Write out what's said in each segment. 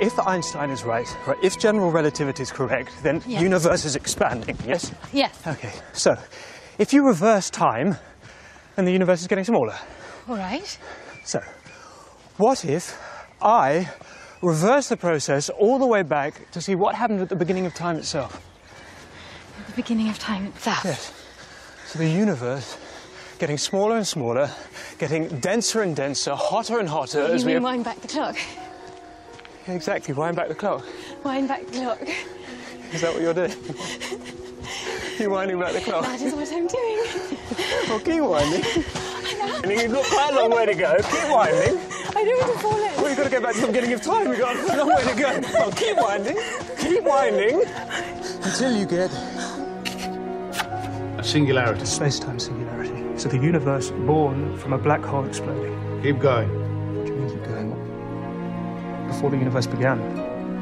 if Einstein is right, right, if general relativity is correct, then Yes. universe is expanding. Yes. Yes. Okay. So, if you reverse time, then the universe is getting smaller. All right. So, what if I reverse the process all the way back to see what happened at the beginning of time itself? The beginning of time itself. Yes. So the universe getting smaller and smaller, getting denser and denser, hotter and hotter You as we mean wind back the clock? Exactly wind back the clock. Wind back the clock. Is that what you're doing? You're winding back the clock. That is what I'm doing. Well, keep winding. And you've got quite a long way to go. Keep winding. I don't want to fall in. Well, you've got to get back to the beginning of time. You've got a long way to go. Well, keep winding. Keep winding. Until you get A singularity. space-time singularity. So the universe born from a black hole exploding. Keep going. Before the universe began.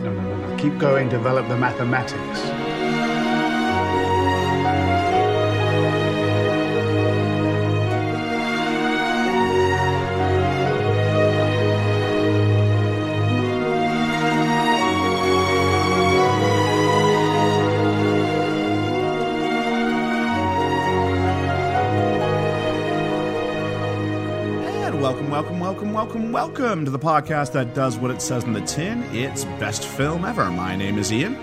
No, no, no, no. Keep going. Develop the mathematics. Welcome, to the podcast that does what it says in the tin. It's best film ever. My name is Ian.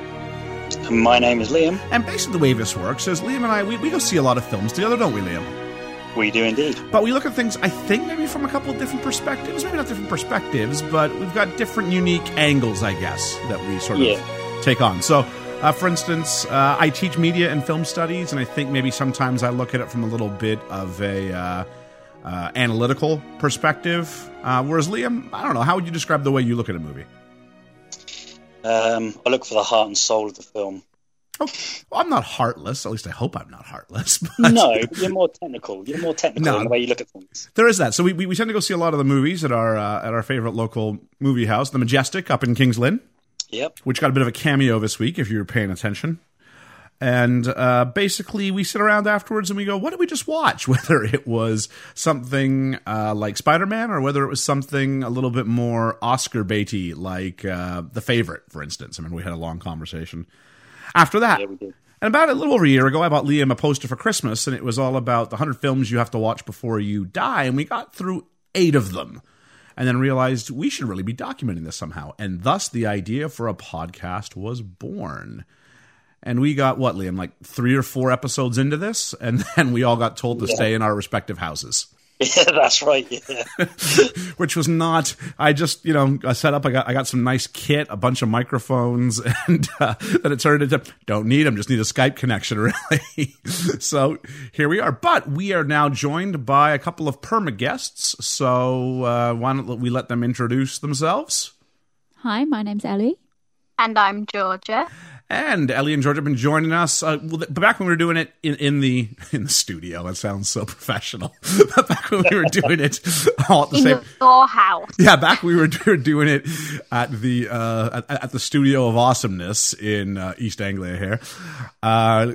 My name is Liam. And basically, the way this works is Liam and I, we, we go see a lot of films together, don't we, Liam? We do indeed. But we look at things, I think, maybe from a couple of different perspectives. Maybe not different perspectives, but we've got different unique angles, I guess, that we sort of Yeah. take on. So, uh, for instance, uh, I teach media and film studies, and I think maybe sometimes I look at it from a little bit of a uh, uh, analytical perspective. Uh, whereas Liam, I don't know, how would you describe the way you look at a movie? Um, I look for the heart and soul of the film. Oh, well, I'm not heartless. At least I hope I'm not heartless. But No, you're more technical. You're more technical No. in the way you look at things. There is that. So we, we, we tend to go see a lot of the movies at our uh, at our favorite local movie house, the Majestic, up in Kings Lynn. Yep. which got a bit of a cameo this week if you were paying attention. And uh, basically, we sit around afterwards and we go, "What did we just watch?" Whether it was something uh, like Spider Man or whether it was something a little bit more Oscar baity, like uh, The Favorite, for instance. I mean, we had a long conversation after that. Yeah, we did. And about a little over a year ago, I bought Liam a poster for Christmas, and it was all about the 100 films you have to watch before you die. And we got through eight of them and then realized we should really be documenting this somehow. And thus, the idea for a podcast was born. And we got what, Liam, like three or four episodes into this, and then we all got told to stay in our respective houses. Yeah, that's right. Yeah. which was not. I just you know I set up. I got I got some nice kit, a bunch of microphones, and uh, then it turned into don't need them, just need a Skype connection, really. so here we are. But we are now joined by a couple of perma guests. So uh, why don't we let them introduce themselves? Hi, my name's Ellie. And I'm Georgia. And Ellie and George have been joining us. Uh, well, back when we were doing it in, in the in the studio, that sounds so professional. but back when we were doing it all at the In same, your house. yeah, back we were doing it at the uh, at, at the studio of awesomeness in uh, East Anglia here. Uh,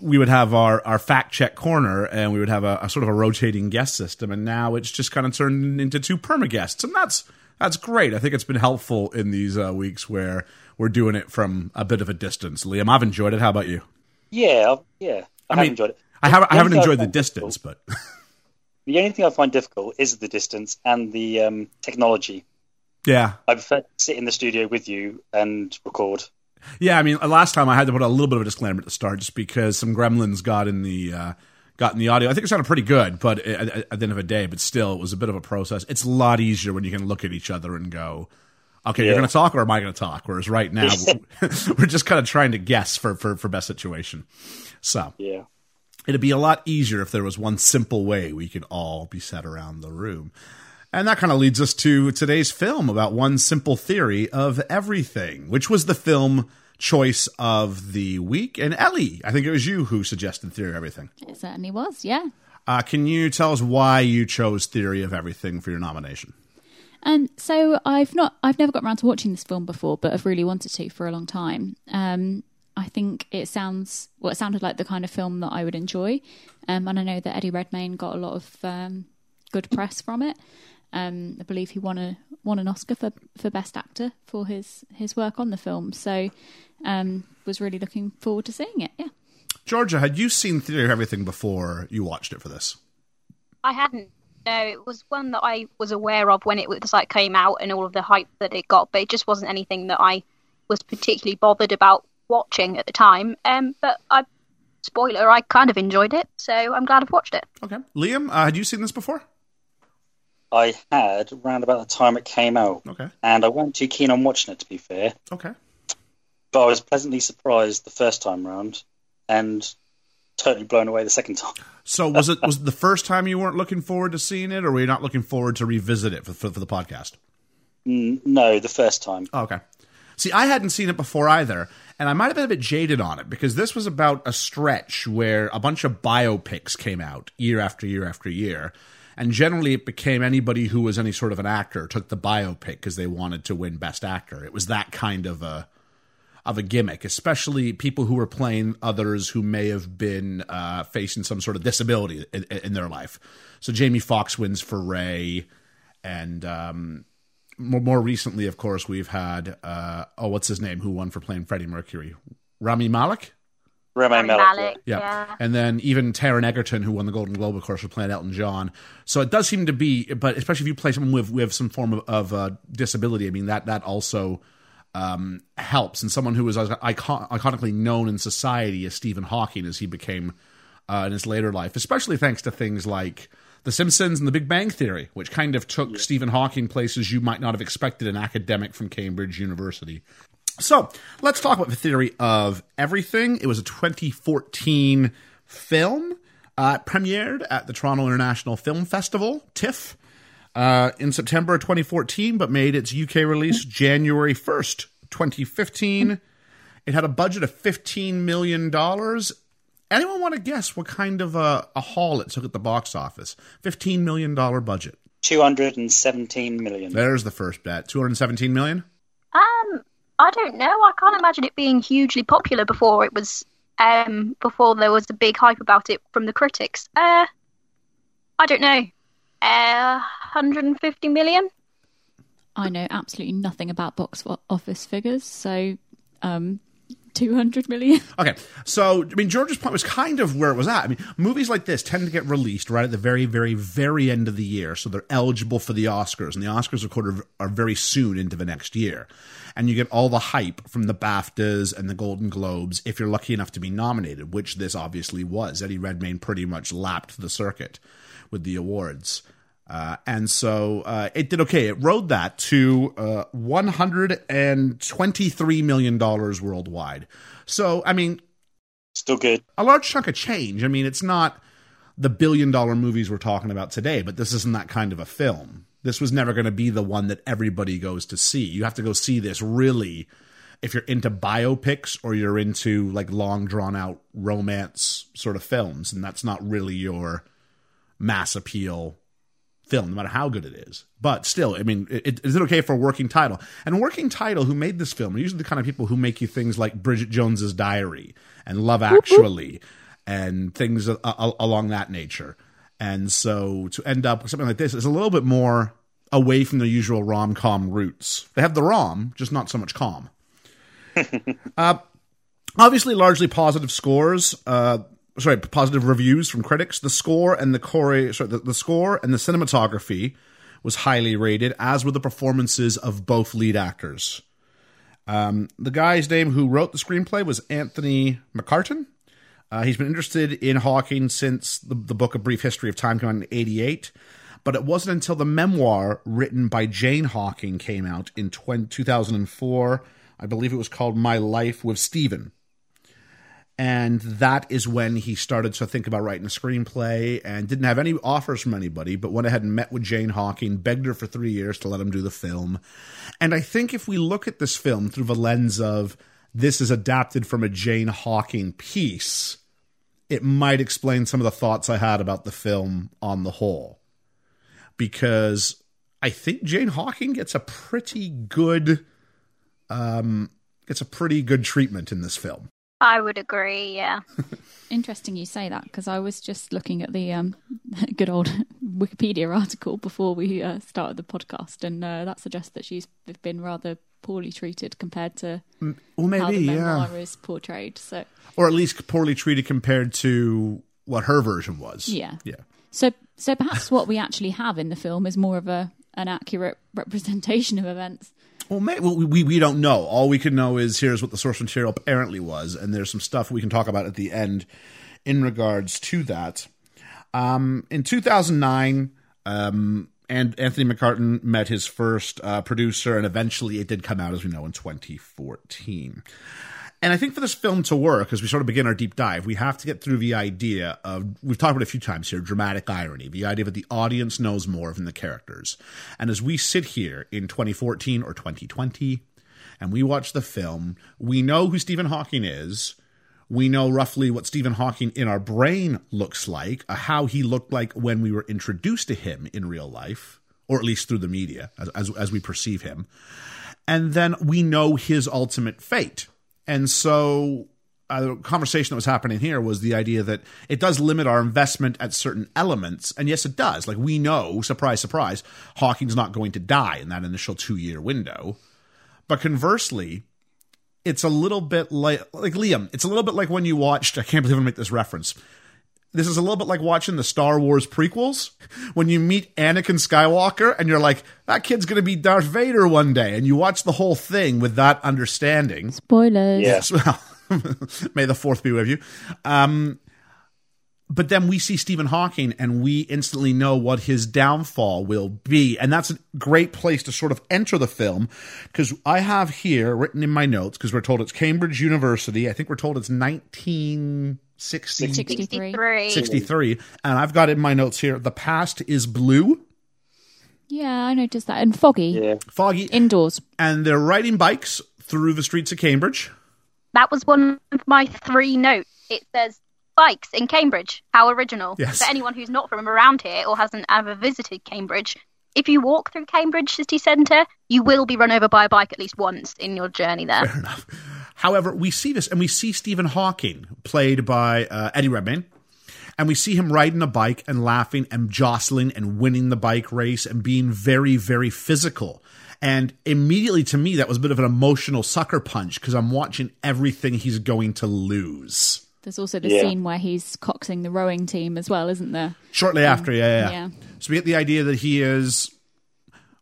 we would have our, our fact check corner, and we would have a, a sort of a rotating guest system. And now it's just kind of turned into two perma guests, and that's that's great. I think it's been helpful in these uh, weeks where we're doing it from a bit of a distance. Liam, I've enjoyed it. How about you? Yeah, I've- yeah. I, I mean, enjoyed it. I haven't I haven't enjoyed the distance, difficult- but The only thing I find difficult is the distance and the um, technology. yeah, I prefer to sit in the studio with you and record. Yeah, I mean, last time I had to put a little bit of a disclaimer at the start, just because some gremlins got in the uh, got in the audio. I think it sounded pretty good, but at, at the end of the day, but still, it was a bit of a process. It's a lot easier when you can look at each other and go, "Okay, you're going to talk, or am I going to talk?" Whereas right now, we're just kind of trying to guess for for for best situation. So Yeah. It'd be a lot easier if there was one simple way we could all be set around the room. And that kind of leads us to today's film about one simple theory of everything, which was the film choice of the week. And Ellie, I think it was you who suggested Theory of Everything. It certainly was, yeah. Uh, can you tell us why you chose Theory of Everything for your nomination? And so I've not, I've never got around to watching this film before, but I've really wanted to for a long time. Um, I think it sounds, well, it sounded like the kind of film that I would enjoy. Um, and I know that Eddie Redmayne got a lot of um, good press from it. Um, I believe he won a won an Oscar for, for best actor for his his work on the film. So um, was really looking forward to seeing it. Yeah. Georgia, had you seen Theory of Everything before you watched it for this? I hadn't. No, it was one that I was aware of when it was like came out and all of the hype that it got, but it just wasn't anything that I was particularly bothered about watching at the time. Um, but I, spoiler, I kind of enjoyed it, so I'm glad I've watched it. Okay. Liam, uh, had you seen this before? I had around about the time it came out, Okay. and I wasn't too keen on watching it to be fair. Okay. But I was pleasantly surprised the first time round, and totally blown away the second time. So was it was it the first time you weren't looking forward to seeing it, or were you not looking forward to revisit it for, for, for the podcast? Mm, no, the first time. Oh, okay. See, I hadn't seen it before either, and I might have been a bit jaded on it because this was about a stretch where a bunch of biopics came out year after year after year. And generally, it became anybody who was any sort of an actor took the biopic because they wanted to win Best Actor. It was that kind of a of a gimmick, especially people who were playing others who may have been uh, facing some sort of disability in, in their life. So Jamie Foxx wins for Ray, and um, more, more recently, of course, we've had uh, oh, what's his name? Who won for playing Freddie Mercury? Rami Malek. Rami Malek. Malek, Yeah. yeah. And then even Taron Egerton, who won the Golden Globe, of course, for playing Elton John. So it does seem to be, but especially if you play someone with, with some form of, of uh, disability, I mean, that, that also um, helps. And someone who was icon- iconically known in society as Stephen Hawking as he became uh, in his later life, especially thanks to things like The Simpsons and The Big Bang Theory, which kind of took Stephen Hawking places you might not have expected an academic from Cambridge University. So let's talk about the theory of everything. It was a 2014 film, uh, premiered at the Toronto International Film Festival, TIFF, uh, in September 2014, but made its UK release January 1st, 2015. It had a budget of $15 million. Anyone want to guess what kind of a, a haul it took at the box office? $15 million budget. 217 million. There's the first bet. 217 million? Um, I don't know. I can't imagine it being hugely popular before it was. Um, before there was a big hype about it from the critics. Uh, I don't know. Uh, 150 million. I know absolutely nothing about box office figures, so um, 200 million. Okay, so I mean, George's point was kind of where it was at. I mean, movies like this tend to get released right at the very, very, very end of the year, so they're eligible for the Oscars, and the Oscars, of course, are, are very soon into the next year, and you get all the hype from the BAFTAs and the Golden Globes if you're lucky enough to be nominated, which this obviously was. Eddie Redmayne pretty much lapped the circuit with the awards. Uh, and so uh, it did okay. It rode that to uh, $123 million worldwide. So, I mean, Still good. a large chunk of change. I mean, it's not the billion dollar movies we're talking about today, but this isn't that kind of a film. This was never going to be the one that everybody goes to see. You have to go see this really if you're into biopics or you're into like long drawn out romance sort of films, and that's not really your mass appeal film, no matter how good it is. But still, I mean, it, is it okay for a working title? And working title, who made this film, are usually the kind of people who make you things like Bridget Jones's Diary and Love Actually and things a- a- along that nature. And so to end up with something like this is a little bit more away from the usual rom com roots. They have the rom, just not so much com. uh, obviously, largely positive scores. Uh, sorry, positive reviews from critics. The score and the chore, sorry, the, the score and the cinematography was highly rated, as were the performances of both lead actors. Um, the guy's name who wrote the screenplay was Anthony McCarten. Uh, he's been interested in Hawking since the, the book A Brief History of Time came out in 88, but it wasn't until the memoir written by Jane Hawking came out in 20, 2004. I believe it was called My Life with Stephen. And that is when he started to think about writing a screenplay and didn't have any offers from anybody, but went ahead and met with Jane Hawking, begged her for three years to let him do the film. And I think if we look at this film through the lens of this is adapted from a Jane Hawking piece, it might explain some of the thoughts I had about the film on the whole. Because I think Jane Hawking gets a pretty good um gets a pretty good treatment in this film. I would agree. Yeah. Interesting you say that because I was just looking at the um, good old Wikipedia article before we uh, started the podcast, and uh, that suggests that she's been rather poorly treated compared to Well, how the maybe, yeah. is portrayed. So, Or at least poorly treated compared to what her version was. Yeah. Yeah. so, so perhaps what we actually have in the film is more of a an accurate representation of events. Well, may, well we, we don't know. All we can know is here's what the source material apparently was, and there's some stuff we can talk about at the end in regards to that. Um, in 2009, um, and Anthony McCarten met his first uh, producer, and eventually it did come out, as we know, in 2014. And I think for this film to work, as we sort of begin our deep dive, we have to get through the idea of we've talked about a few times here dramatic irony, the idea that the audience knows more than the characters. And as we sit here in 2014 or 2020 and we watch the film, we know who Stephen Hawking is. We know roughly what Stephen Hawking in our brain looks like, uh, how he looked like when we were introduced to him in real life, or at least through the media as, as, as we perceive him. And then we know his ultimate fate. And so uh, the conversation that was happening here was the idea that it does limit our investment at certain elements. And yes, it does. Like we know, surprise, surprise, Hawking's not going to die in that initial two year window. But conversely, it's a little bit like like Liam. It's a little bit like when you watched. I can't believe I make this reference. This is a little bit like watching the Star Wars prequels when you meet Anakin Skywalker and you're like, that kid's going to be Darth Vader one day, and you watch the whole thing with that understanding. Spoilers. Yes. Well, may the fourth be with you. Um, but then we see Stephen Hawking and we instantly know what his downfall will be. And that's a great place to sort of enter the film because I have here written in my notes because we're told it's Cambridge University. I think we're told it's 1960. 63. 63. 63 and I've got it in my notes here the past is blue, Yeah, I noticed that. And foggy. Yeah. foggy, Indoors. and they're riding bikes through the streets of Cambridge. That was one of my three notes. It says bikes in Cambridge. How original. Yes. For anyone who's not from around here or hasn't ever visited Cambridge, if you walk through Cambridge city centre, you will be run over by a bike at least once in your journey there. However, we see this and we see Stephen Hawking, played by uh, Eddie Redmayne, and we see him riding a bike and laughing and jostling and winning the bike race and being very, very physical. And immediately to me, that was a bit of an emotional sucker punch because I'm watching everything he's going to lose. There's also the Yeah. scene where he's coxing the rowing team as well, isn't there? Shortly after, yeah, yeah, yeah. So we get the idea that he is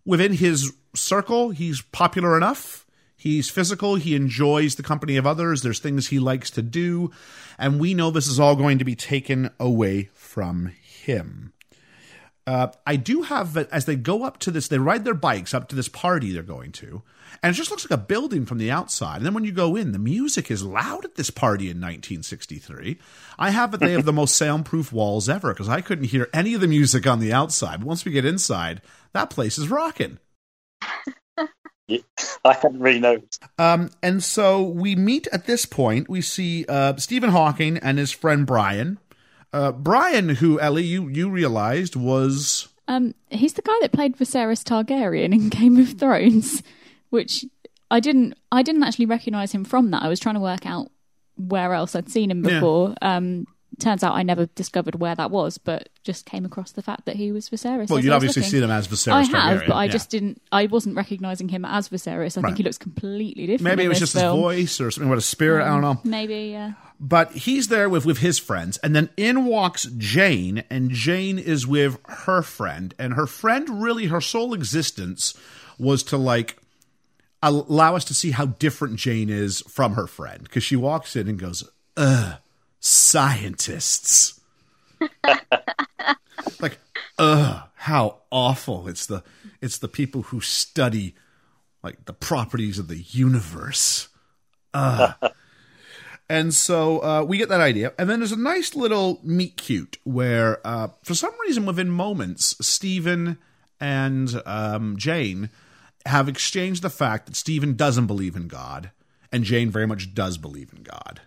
within his circle, he's popular enough. He's physical. He enjoys the company of others. There's things he likes to do. And we know this is all going to be taken away from him. Uh, I do have, as they go up to this, they ride their bikes up to this party they're going to. And it just looks like a building from the outside. And then when you go in, the music is loud at this party in 1963. I have it, they have the most soundproof walls ever because I couldn't hear any of the music on the outside. But once we get inside, that place is rocking. Yeah. I hadn't really noticed. Um, and so we meet at this point. We see uh, Stephen Hawking and his friend Brian. Uh, Brian, who Ellie, you you realized was Um, he's the guy that played Viserys Targaryen in Game of Thrones, which I didn't. I didn't actually recognize him from that. I was trying to work out where else I'd seen him Yeah. before. Um, turns out I never discovered where that was, but just came across the fact that he was Viserys. well, you'd obviously looking. seen him as Viserys I have, Targaryen, but I yeah. just didn't. I wasn't recognizing him as Viserys. I Right. think he looks completely different. maybe it was just film. his voice or something about his spirit. I don't mm, know. Maybe, yeah. But he's there with with his friends, and then in walks Jane, and Jane is with her friend, and her friend really her sole existence was to like allow us to see how different Jane is from her friend because she walks in and goes, "Ugh, scientists." like, ugh, how awful! It's the it's the people who study like the properties of the universe. Uh and so uh, we get that idea. And then there's a nice little meet cute where, uh, for some reason, within moments, Stephen and um, Jane have exchanged the fact that Stephen doesn't believe in God and Jane very much does believe in God.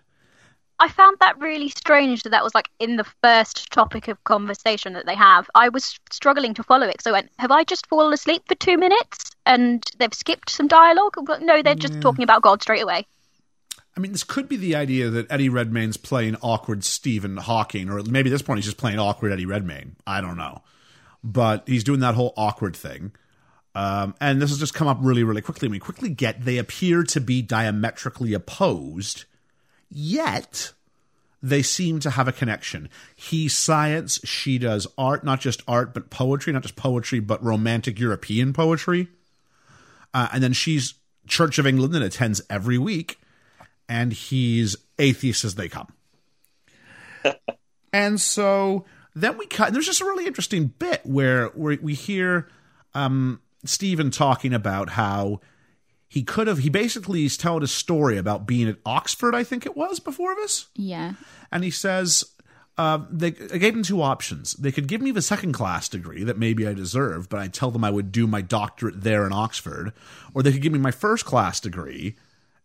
I found that really strange that that was like in the first topic of conversation that they have. I was struggling to follow it so I went, "Have I just fallen asleep for two minutes and they've skipped some dialogue?" No, they're just talking about God straight away. I mean, this could be the idea that Eddie Redmayne's playing awkward Stephen Hawking, or maybe at this point he's just playing awkward Eddie Redmayne. I don't know. But he's doing that whole awkward thing. Um, and this has just come up really, really quickly. We quickly get they appear to be diametrically opposed, yet they seem to have a connection. He science, she does art, not just art, but poetry, not just poetry, but romantic European poetry. Uh, and then she's Church of England and attends every week, and he's atheist as they come. and so then we cut. There's just a really interesting bit where, where we hear um, Stephen talking about how he could have. He basically is telling a story about being at Oxford, I think it was before this, Yeah. and he says. Uh, they I gave him two options. They could give me the second class degree that maybe I deserve, but I tell them I would do my doctorate there in Oxford, or they could give me my first class degree,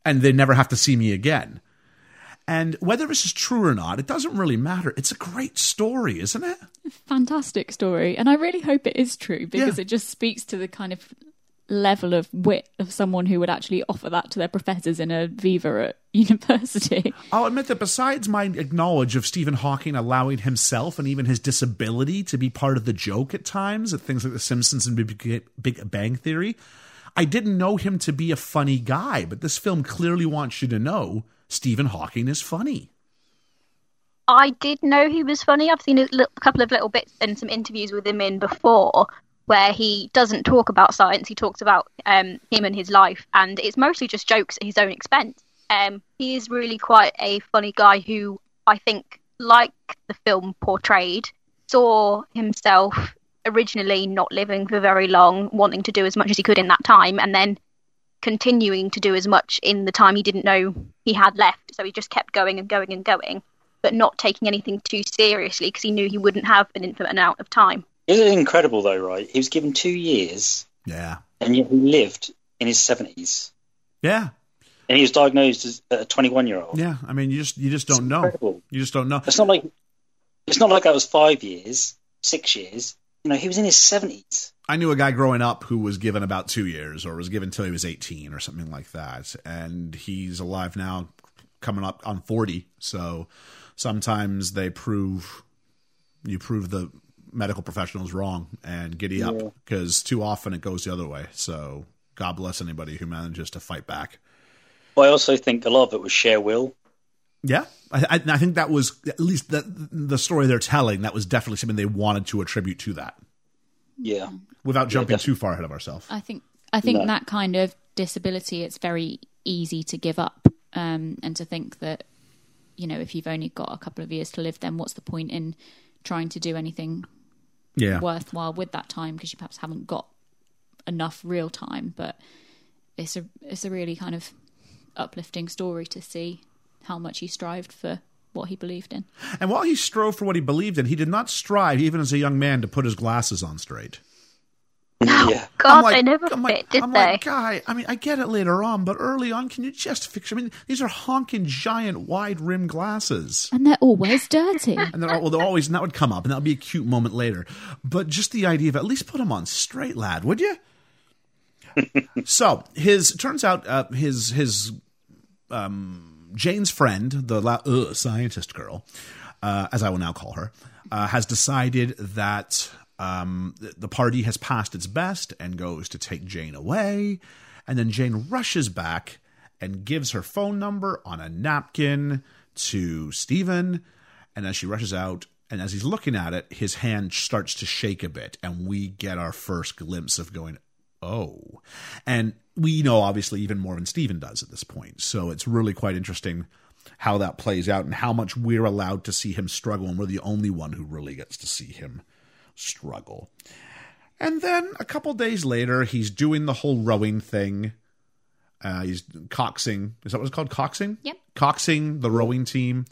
and they never have to see me again. And whether this is true or not, it doesn't really matter. It's a great story, isn't it? fantastic story and i really hope it is true because Yeah. it just speaks to the kind of level of wit of someone who would actually offer that to their professors in a viva at university I'll admit that besides my knowledge of Stephen Hawking allowing himself and even his disability to be part of the joke at times at things like The Simpsons and Big, Big Bang Theory, I didn't know him to be a funny guy, but this film clearly wants you to know Stephen Hawking is funny. I did know he was funny. I've seen a, li- a couple of little bits and some interviews with him in before where he doesn't talk about science. He talks about um, him and his life, and it's mostly just jokes at his own expense. Um, he is really quite a funny guy who I think, like the film portrayed, saw himself originally not living for very long, wanting to do as much as he could in that time, and then continuing to do as much in the time he didn't know he had left. So he just kept going and going and going, but not taking anything too seriously because he knew he wouldn't have an infinite amount of time. Isn't it incredible though, right? He was given two years Yeah. and yet he lived in his seventies. Yeah. And he was diagnosed as a twenty one year old. Yeah. I mean, you just you just don't know. You just don't know. It's not like it's not like that was five years, six years. You know, he was in his seventies. I knew a guy growing up who was given about two years, or was given till he was eighteen, or something like that, and he's alive now, coming up on forty. So sometimes they prove you prove the medical professionals wrong and giddy up because too often it goes the other way. So God bless anybody who manages to fight back. But I also think a lot of it was share will. Yeah, I, I, I think that was at least the the story they're telling. That was definitely something they wanted to attribute to that, Yeah. without jumping definitely. too far ahead of ourselves. I think I think No. that kind of disability it's very easy to give up um, and to think that you know if you've only got a couple of years to live then what's the point in trying to do anything Yeah, worthwhile with that time because you perhaps haven't got enough real time but it's a it's a really kind of uplifting story to see how much he strived for what he believed in And while he strove for what he believed in, he did not strive, even as a young man, to put his glasses on straight. Yeah. God, I'm they never I'm fit, like, did I'm they? like, guy, I mean, I get it later on, but early on, can you just fix? I mean, these are honking, giant, wide rim glasses. and they're always dirty And they're, well, they're always, and that would come up, and that would be a cute moment later. But just the idea of at least put them on straight, lad, would you? so his turns out uh, his his um, Jane's friend, the la- uh, scientist girl, uh, as I will now call her, uh, has decided that um, th- the party has passed its best and goes to take Jane away. And then Jane rushes back and gives her phone number on a napkin to Stephen. And as she rushes out, and as he's looking at it, his hand starts to shake a bit, and we get our first glimpse of going, oh. And we know obviously even more than Stephen does at this point. So it's really quite interesting how that plays out and how much we're allowed to see him struggle, and we're the only one who really gets to see him struggle. And then a couple days later, he's doing the whole rowing thing. Uh, he's coxing. Is that what it's called? Coxing? Yep. Coxing the rowing team.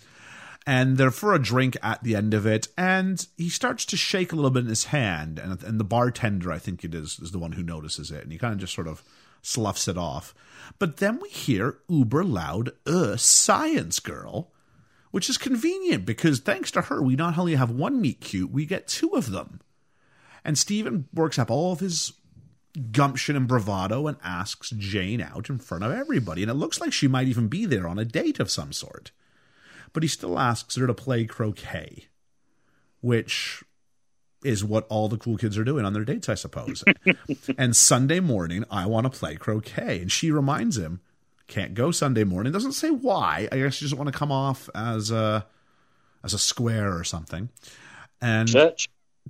And they're for a drink at the end of it. And he starts to shake a little bit in his hand. And, and the bartender, I think it is, is the one who notices it. And he kind of just sort of sloughs it off. But then we hear uber loud, uh, science girl, which is convenient because thanks to her, we not only have one meet cute, we get two of them. And Stephen works up all of his gumption and bravado and asks Jane out in front of everybody. And it looks like she might even be there on a date of some sort. But he still asks her to play croquet, which is what all the cool kids are doing on their dates, I suppose. and Sunday morning, I want to play croquet. And she reminds him, can't go Sunday morning. Doesn't say why. I guess she doesn't want to come off as a as a square or something. And Church.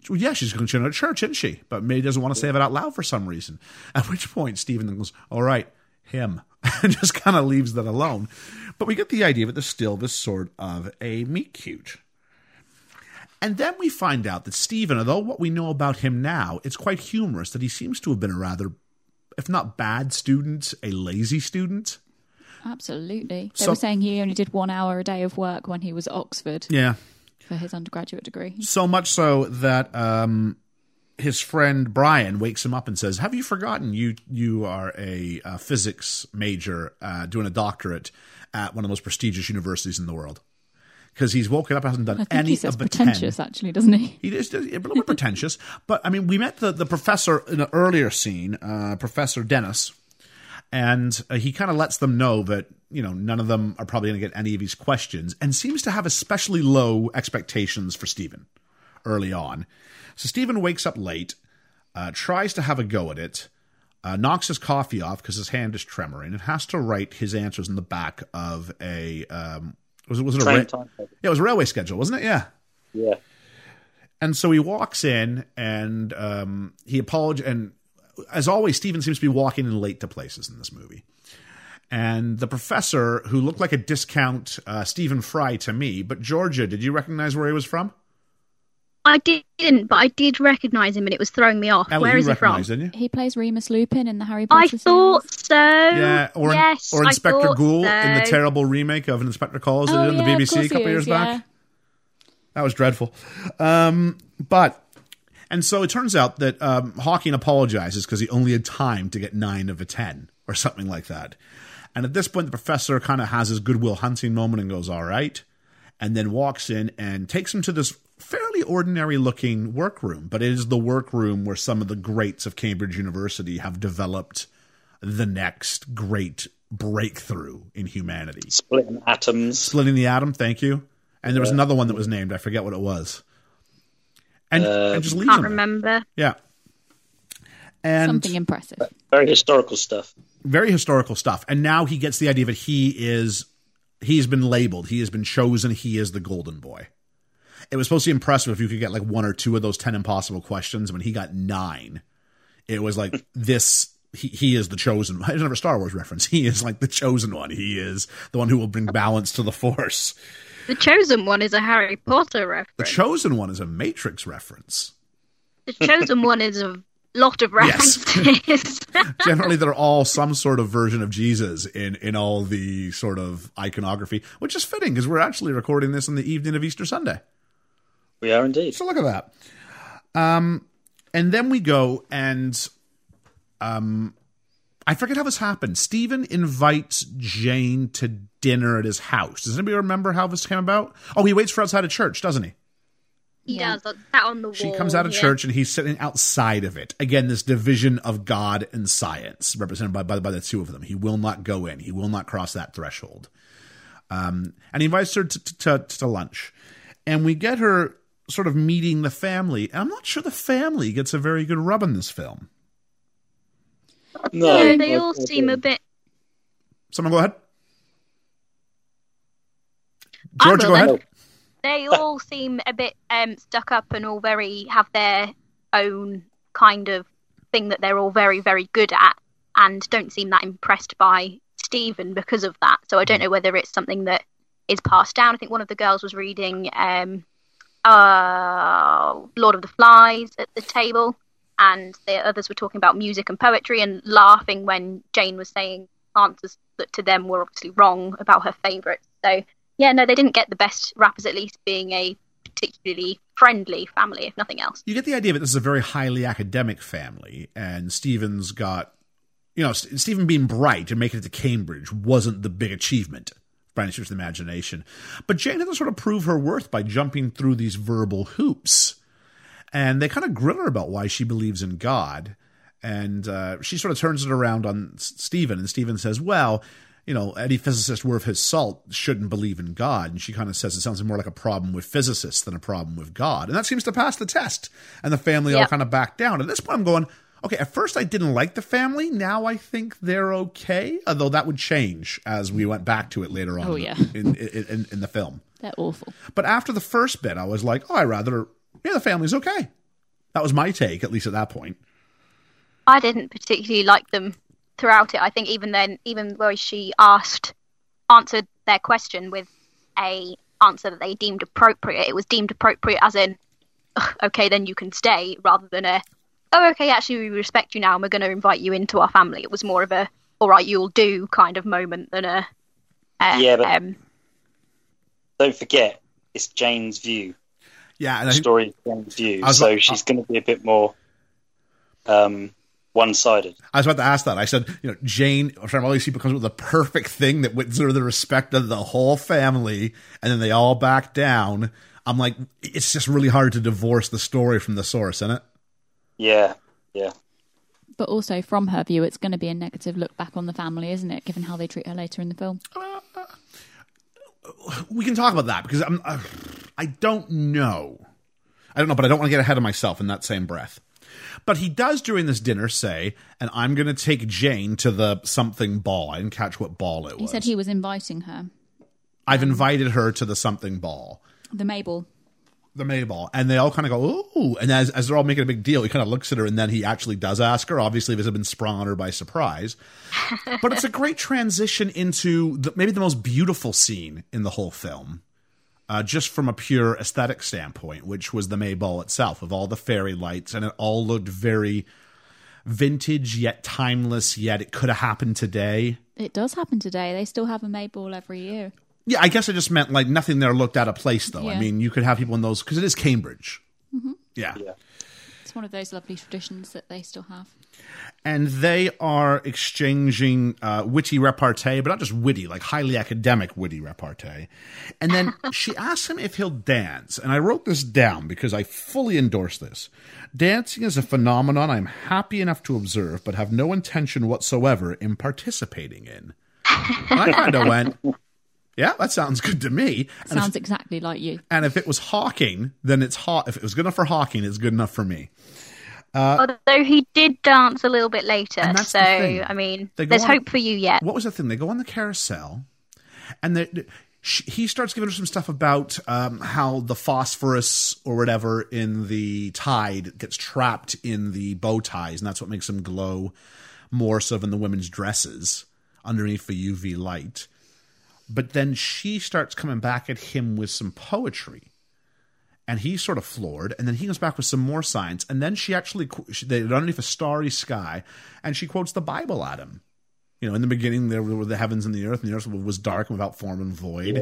well, yeah, she's going to turn at church, isn't she? But May doesn't want to say it out loud for some reason. At which point, Stephen goes, "All right, him," and just kind of leaves that alone. But we get the idea that there's still this sort of a meet cute. And then we find out that Stephen, although what we know about him now, it's quite humorous that he seems to have been a rather, if not bad student, a lazy student. Absolutely. They So- were saying he only did one hour a day of work when he was at Oxford Yeah. for his undergraduate degree. So much so that um, his friend Brian wakes him up and says, "Have you forgotten you you are a, uh physics major uh, doing a doctorate at one of the most prestigious universities in the world?" Because he's woken up, hasn't done I think any he says of the pretentious, ten. actually, doesn't he? He is a little bit pretentious, but I mean, we met the, the professor in an earlier scene, uh, Professor Dennis, and uh, he kind of lets them know that you know none of them are probably going to get any of these questions, and seems to have especially low expectations for Stephen early on. So Stephen wakes up late, uh, tries to have a go at it, uh, knocks his coffee off because his hand is tremoring, and has to write his answers in the back of a um, was it was it a ra- timetable. yeah it was a railway schedule, wasn't it? Yeah. Yeah. And so he walks in and um, he apologizes. And as always, Stephen seems to be walking in late to places in this movie. And the professor, who looked like a discount uh, Stephen Fry to me, but Georgia, did you recognize where he was from? I didn't, but I did recognise him, and it was throwing me off. Ellie, Where you is he from? didn't you? He plays Remus Lupin in the Harry Potter I series. thought so. Yeah, or, yes, or Inspector thought Goole in the terrible remake of Inspector Calls they Oh, did on the yeah, of BBC a couple he years is, back. That was dreadful. Um, but and so it turns out that um, Hawking apologizes because he only had time to get nine of a ten or something like that. And at this point, the professor kind of has his Good Will Hunting moment and goes, "All right," and then walks in and takes him to this fairly ordinary looking workroom, but it is the workroom where some of the greats of Cambridge University have developed the next great breakthrough in humanity. Splitting atoms. Splitting the atom, thank you. And there was another one that was named. I forget what it was. And, uh, and just leaves Can't him there. remember. Yeah. And Something impressive. Very historical stuff. very historical stuff. And now he gets the idea that he is he's been labeled, he has been chosen, he is the golden boy. It was supposed to be impressive if you could get like one or two of those ten impossible questions. When he got nine, it was like this he, he is the chosen one. It's never a Star Wars reference. He is like the chosen one. He is the one who will bring balance to the force. The chosen one is a Harry Potter reference. The chosen one is a Matrix reference. The chosen one is a lot of Yes. references. Generally, they're all some sort of version of Jesus in in all the sort of iconography, which is fitting because we're actually recording this on the evening of Easter Sunday. We are indeed. So look at that. Um, and then we go and um, I forget how this happened. Stephen invites Jane to dinner at his house. Does anybody remember how this came about? Oh, he waits for outside of church, doesn't he? he does. That's that on the wall. She comes out of yeah. church and he's sitting outside of it. Again, this division of God and science, represented by, by, by the two of them. He will not go in. He will not cross that threshold. Um, and he invites her to, to, to lunch. And we get her sort of meeting the family. And I'm not sure the family gets a very good rub in this film. No, No, they all seem a bit. Someone go ahead. Will go ahead. They all seem a bit um, stuck up and all very have their own kind of thing that they're all very very good at, and don't seem that impressed by Stephen because of that. So I don't know whether it's something that is passed down. I think one of the girls was reading um, uh, Lord of the Flies at the table, and the others were talking about music and poetry and laughing when Jane was saying answers that to them were obviously wrong about her favourites. So yeah, no, they didn't get the best rap as at least being a particularly friendly family, if nothing else. you get the idea that this is a very highly academic family, and Stephen's got, you know, Stephen being bright and making it to Cambridge wasn't the big achievement by any stretch of the imagination. But Jane had to sort of prove her worth by jumping through these verbal hoops. And they kind of grill her about why she believes in God. and uh, she sort of turns it around on Stephen, and Stephen says, "Well." You know, any physicist worth his salt shouldn't believe in God. And she kind of says it sounds more like a problem with physicists than a problem with God. And that seems to pass the test. And the family all kind of back down. At this point, I'm going, okay, at first I didn't like the family. Now I think they're okay. Although that would change as we went back to it later on Oh, in, yeah. in, in, in, in the film. They're awful. But after the first bit, I was like, oh, I rather, yeah, the family's okay. That was my take, at least at that point. I didn't particularly like them throughout it. I think even then, even where she asked, answered their question with a answer that they deemed appropriate, it was deemed appropriate as in, okay, then you can stay, rather than a, oh, okay, actually we respect you now and we're going to invite you into our family. It was more of a, all right, you'll do kind of moment than a, uh, Yeah, but- um, Don't forget, it's Jane's view. Yeah, and The I story is Jane's view, so like- she's going to be a bit more um, one-sided. I was about to ask that. I said, you know, Jane, or sorry, all these people comes with the perfect thing that wins her the respect of the whole family, and then they all back down. I'm like, it's just really hard to divorce the story from the source, isn't it? Yeah, yeah. But also, from her view, it's going to be a negative look back on the family, isn't it? Given how they treat her later in the film. we can talk about that because I'm, uh, I don't know. I don't know, but I don't want to get ahead of myself in that same breath. But he does during this dinner say, and I'm going to take Jane to the something ball. I didn't catch what ball it was. He said he was inviting her, I've invited her to the something ball. the May ball. the May ball, and they all kind of go, "Ooh!" And as as they're all making a big deal, he kind of looks at her, and then he actually does ask her. Obviously, this has been sprung on her by surprise, but it's a great transition into the, maybe the most beautiful scene in the whole film, uh, just from a pure aesthetic standpoint, which was the May ball itself, of all the fairy lights, and it all looked very vintage yet timeless. Yet it could have happened today. It does happen today. They still have a Mayball every year. Yeah, I guess I just meant like nothing there looked out of place, though. I mean, you could have people in those because it is Cambridge. Yeah. Yeah. It's one of those lovely traditions that they still have. And they are exchanging uh, witty repartee, but not just witty, like highly academic witty repartee. And then she asks him if he'll dance, and I wrote this down because I fully endorse this. Dancing is a phenomenon I'm happy enough to observe, but have no intention whatsoever in participating in. And I kind of went, "Yeah, that sounds good to me." And if, Sounds exactly like you. and if it was Hawking, then it's hot. If it was good enough for Hawking, it's good enough for me. Although he did dance a little bit later, so. I mean, there's on- hope for you yet. what was the thing? They go on the carousel, and they, she, he starts giving her some stuff about um, how the phosphorus or whatever in the tide gets trapped in the bow ties, and that's what makes them glow more so than the women's dresses underneath the UV light. But then she starts coming back at him with some poetry. And he's sort of floored, and then he comes back with some more signs, and then she actually they're underneath a starry sky, and she quotes the Bible at him you know, in the beginning there were the heavens and the earth, and the earth was dark and without form and void.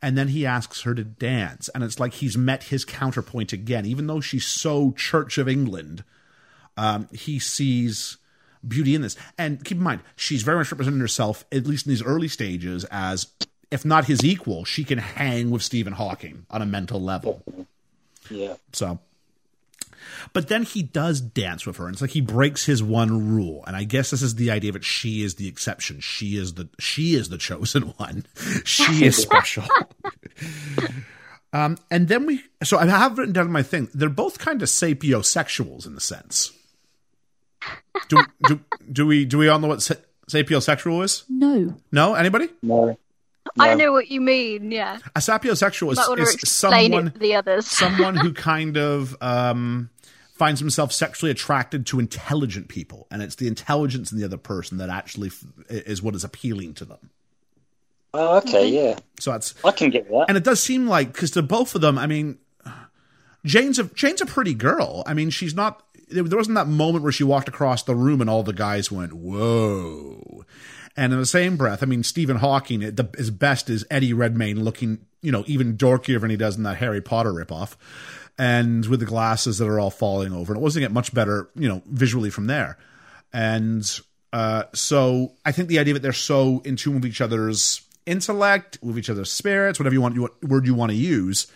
And then he asks her to dance, and it's like he's met his counterpoint again. Even though she's so Church of England, um, he sees beauty in this. And keep in mind, she's very much representing herself, at least in these early stages, as if not his equal, she can hang with Stephen Hawking on a mental level. Yeah. So, but then he does dance with her, and it's like he breaks his one rule. And I guess this is the idea that she is the exception. She is the she is the chosen one. She is special. um, and then we. So I have written down my thing. They're both kind of sapiosexuals in the sense. Do do do we do we all know what sa- sapiosexual is? No. No, anybody? No. I know what you mean. Yeah, A sapiosexual is, might want to is someone the others. someone who kind of um, finds himself sexually attracted to intelligent people, and it's the intelligence in the other person that actually f- is what is appealing to them. Oh, okay, yeah. So that's I can get that. and it does seem like because to both of them, I mean, Jane's a Jane's a pretty girl. I mean, she's not. There there wasn't that moment where she walked across the room and all the guys went whoa. And in the same breath, I mean, Stephen Hawking at the, best is Eddie Redmayne looking, you know, even dorkier than he does in that Harry Potter ripoff, and with the glasses that are all falling over. And it wasn't get much better, you know, visually from there. And uh, so I think the idea that they're so in tune with each other's intellect, with each other's spirits, whatever you want, you, word you want to use,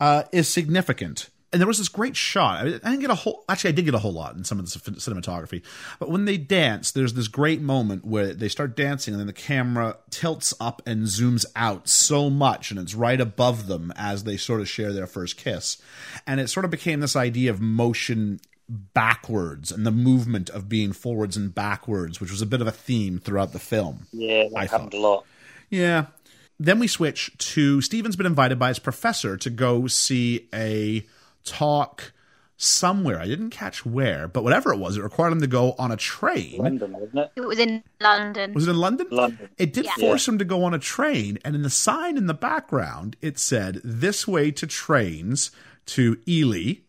uh, is significant and there was this great shot. I, didn't get a whole. Actually, I did get a whole lot in some of the cinematography. But when they dance, there's this great moment where they start dancing, and then the camera tilts up and zooms out so much, and it's right above them as they sort of share their first kiss, and it sort of became this idea of motion backwards and the movement of being forwards and backwards, which was a bit of a theme throughout the film. Yeah, that I happened thought. a lot. Yeah. Then we switch to Stephen's been invited by his professor to go see a talk somewhere. I didn't catch where, but whatever it was, it required him to go on a train. London, wasn't it? It was in London. Was it in London? London. It did Yeah. force him to go on a train, and in the sign in the background, it said, This way to trains to Ely,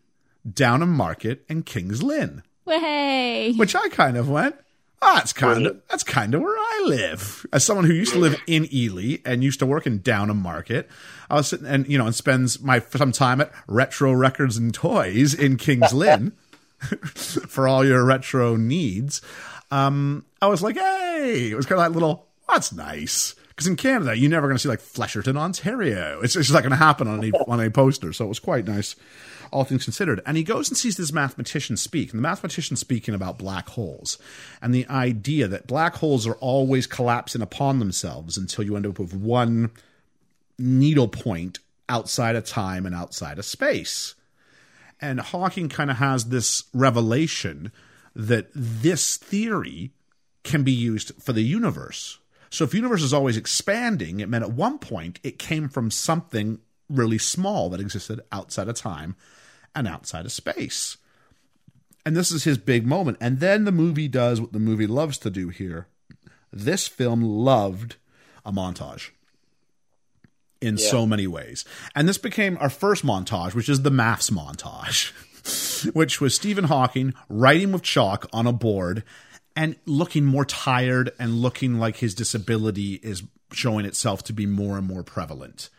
Downham Market, and King's Lynn. Way. Which I kind of went, oh, that's kind of that's kind of where I live. As someone who used to live in Ely and used to work in Downham Market, I was sitting and you know and spends my some time at Retro Records and Toys in Kings Lynn for all your retro needs. Um, I was like, hey, it was kind of that little. That's nice. Because in Canada, you're never going to see like Flesherton, Ontario. It's just not going to happen on any on a poster. So it was quite nice, all things considered. And he goes and sees this mathematician speak, and the mathematician speaking about black holes, and the idea that black holes are always collapsing upon themselves until you end up with one needle point outside of time and outside of space. And Hawking kind of has this revelation that this theory can be used for the universe. So if universe is always expanding, it meant at one point it came from something really small that existed outside of time and outside of space. And this is his big moment. And then the movie does what the movie loves to do here. This film loved a montage in so many ways. And this became our first montage, which is the maths montage, which was Stephen Hawking writing with chalk on a board and looking more tired and looking like his disability is showing itself to be more and more prevalent.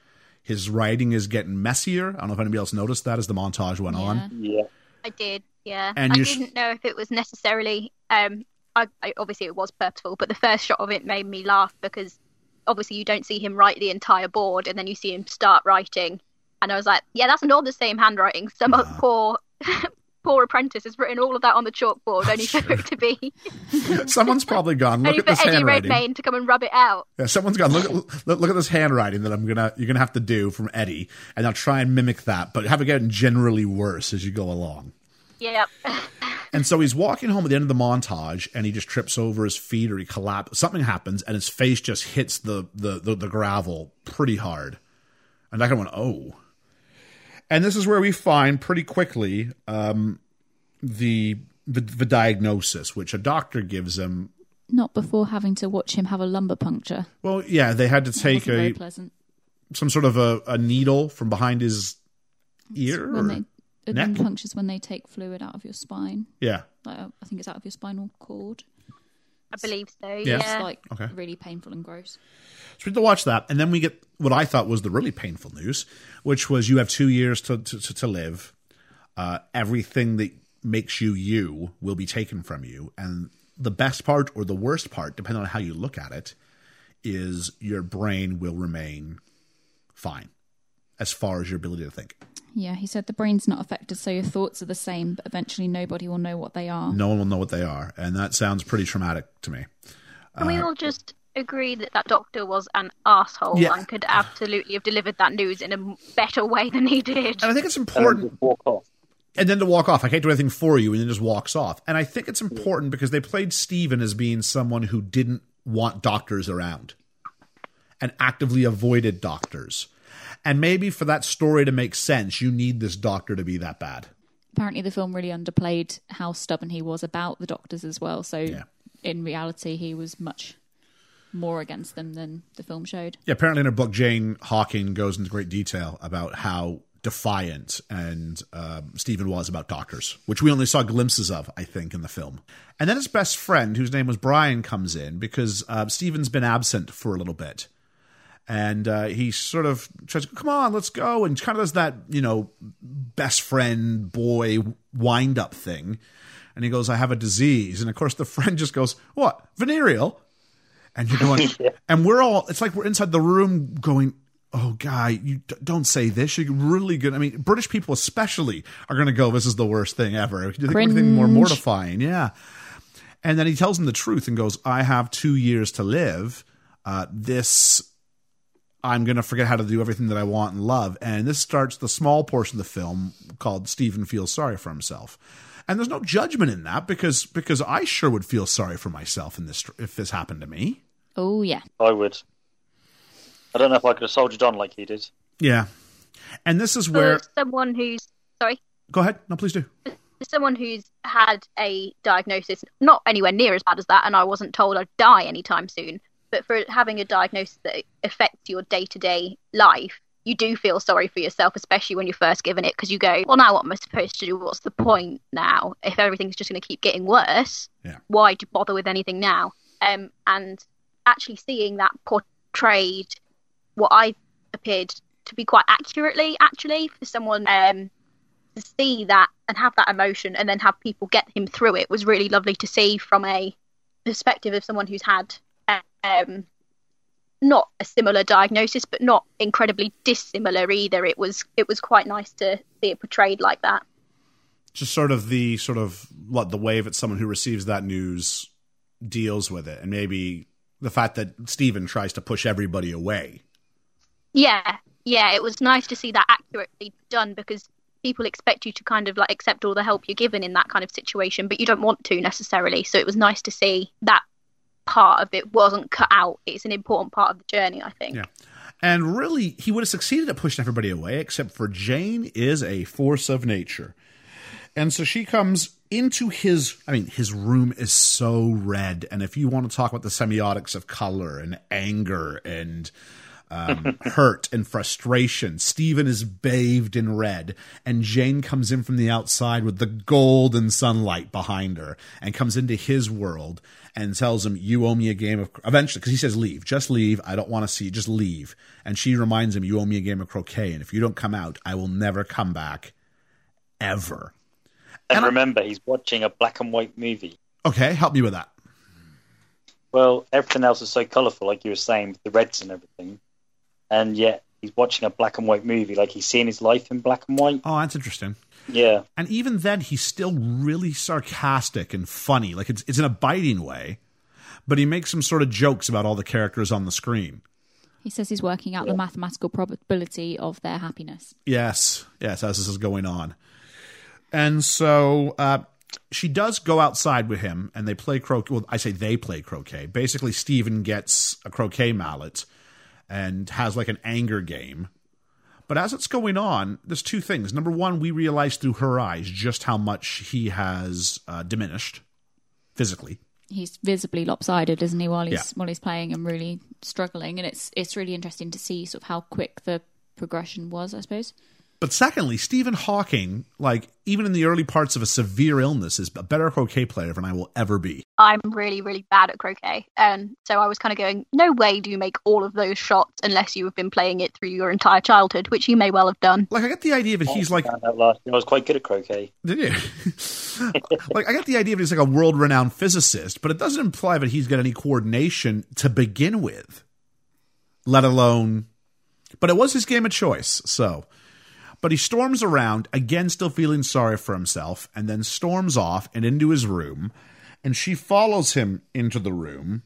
His writing is getting messier. I don't know if anybody else noticed that as the montage went on. Yeah. I did, yeah. And I didn't know if it was necessarily. Um, I, I obviously it was purposeful, but the first shot of it made me laugh because obviously you don't see him write the entire board, and then you see him start writing, and I was like, yeah, that's not the same handwriting. Some Ah. poor. Poor apprentice has written all of that on the chalkboard, only for it to be Someone's probably gone, look only at for this Eddie handwriting. Redmayne to come and rub it out. Yeah, someone's gone. Look, at- look, look at this handwriting that I'm gonna you're gonna have to do from Eddie, and I'll try and mimic that, but have it get generally worse as you go along. Yeah, And so he's walking home at the end of the montage, and he just trips over his feet, or he collapses. Something happens, and his face just hits the the the, the gravel pretty hard. And I kind of went, oh. And this is where we find pretty quickly um, the, the the diagnosis, which a doctor gives him. Not before having to watch him have a lumbar puncture. Well, yeah, they had to take a some sort of a, a needle from behind his ear. When or- they, neck? lumbar puncture is when they take fluid out of your spine. yeah, Like, uh, I think it's out of your spinal cord. I believe so. Yeah. It's like Okay. really painful and gross. So we had to watch that, and then we get what I thought was the really painful news, which was you have two years to to, to, to live. Uh, everything that makes you you will be taken from you, and the best part or the worst part, depending on how you look at it, is your brain will remain fine as far as your ability to think. Yeah, he said the brain's not affected, so your thoughts are the same, but eventually nobody will know what they are. No one will know what they are, and that sounds pretty traumatic to me. Can we uh, all just agree that that doctor was an asshole Yeah. and could absolutely have delivered that news in a better way than he did? And I think it's And then important. just walk off. and then to walk off. I can't do anything for you, and then just walks off. And I think it's important because they played Stephen as being someone who didn't want doctors around and actively avoided doctors. And maybe for that story to make sense, you need this doctor to be that bad. Apparently, the film really underplayed how stubborn he was about the doctors as well. So, Yeah. in reality, he was much more against them than the film showed. Yeah, apparently in her book, Jane Hawking goes into great detail about how defiant and um, Stephen was about doctors, which we only saw glimpses of, I think, in the film. And then his best friend, whose name was Brian, comes in because uh, Stephen's been absent for a little bit. And uh, he sort of tries, come on, let's go, and kind of does that, you know, best friend boy wind up thing. And he goes, I have a disease. And of course, the friend just goes, What? Venereal? And you're going, and we're all, it's like we're inside the room going, oh, guy, you d- don't say this. You're really good. I mean, British people especially are going to go, this is the worst thing ever. You think anything more mortifying? Yeah. And then he tells him the truth and goes, I have two years to live. Uh, this, I'm going to forget how to do everything that I want and love. And this starts the small portion of the film called Stephen Feels Sorry for Himself. And there's no judgment in that because because I sure would feel sorry for myself in this if this happened to me. Oh yeah. I would. I don't know if I could have soldiered on like he did. Yeah. And this is For where someone who's sorry, go ahead. No, please do. someone who's had a diagnosis, not anywhere near as bad as that, and I wasn't told I'd die anytime soon, but for having a diagnosis that affects your day to day life, you do feel sorry for yourself, especially when you're first given it, because you go, well, now what am I supposed to do? What's the point now? If everything's just going to keep getting worse, Yeah. why do you bother with anything now? Um, and actually seeing that portrayed, what I appeared to be quite accurately, actually, for someone um, to see that and have that emotion and then have people get him through it was really lovely to see from a perspective of someone who's had um, not a similar diagnosis, but not incredibly dissimilar either. It was it was quite nice to see it portrayed like that. Just sort of the sort of what the way that someone who receives that news deals with it, and maybe the fact that Stephen tries to push everybody away. Yeah, yeah, it was nice to see that accurately done because people expect you to kind of like accept all the help you're given in that kind of situation, but you don't want to necessarily. So it was nice to see that part of it wasn't cut out. It's an important part of the journey, I think. Yeah. And really, he would have succeeded at pushing everybody away, except for Jane is a force of nature. And so she comes into his, I mean, his room is so red. And if you want to talk about the semiotics of color and anger and um, hurt and frustration, Stephen is bathed in red. And Jane comes in from the outside with the golden sunlight behind her and comes into his world and tells him, You owe me a game of, eventually, because he says, Leave, just leave. I don't want to see you, just leave. And she reminds him, You owe me a game of croquet. And if you don't come out, I will never come back ever. And, And I- remember, he's watching a black and white movie. Okay, help me with that. Well, everything else is so colourful, like you were saying, with the reds and everything. And yet, he's watching a black and white movie, like he's seeing his life in black and white. Oh, that's interesting. Yeah. And even then, he's still really sarcastic and funny. Like it's it's in a biting way, but he makes some sort of jokes about all the characters on the screen. He says he's working out the mathematical probability of their happiness. Yes, yes, as this is going on. And so uh, she does go outside with him, and they play croquet. Well, I say they play croquet. Basically, Stephen gets a croquet mallet and has like an anger game. But as it's going on, there's two things. Number one, we realize through her eyes just how much he has uh, diminished physically. He's visibly lopsided, isn't he, while he's Yeah. while he's playing and really struggling. And it's it's really interesting to see sort of how quick the progression was, I suppose. But secondly, Stephen Hawking, like even in the early parts of a severe illness, is a better croquet player than I will ever be. I'm really, really bad at croquet. And so I was kind of going, no way do you make all of those shots unless you have been playing it through your entire childhood, which you may well have done. Like I get the idea that oh, he's like Found last year I was quite good at croquet. Did you? like, I got the idea that he's like a world renowned physicist, but it doesn't imply that he's got any coordination to begin with, let alone. But it was his game of choice, so. But he storms around, again, still feeling sorry for himself, and then storms off and into his room, and she follows him into the room.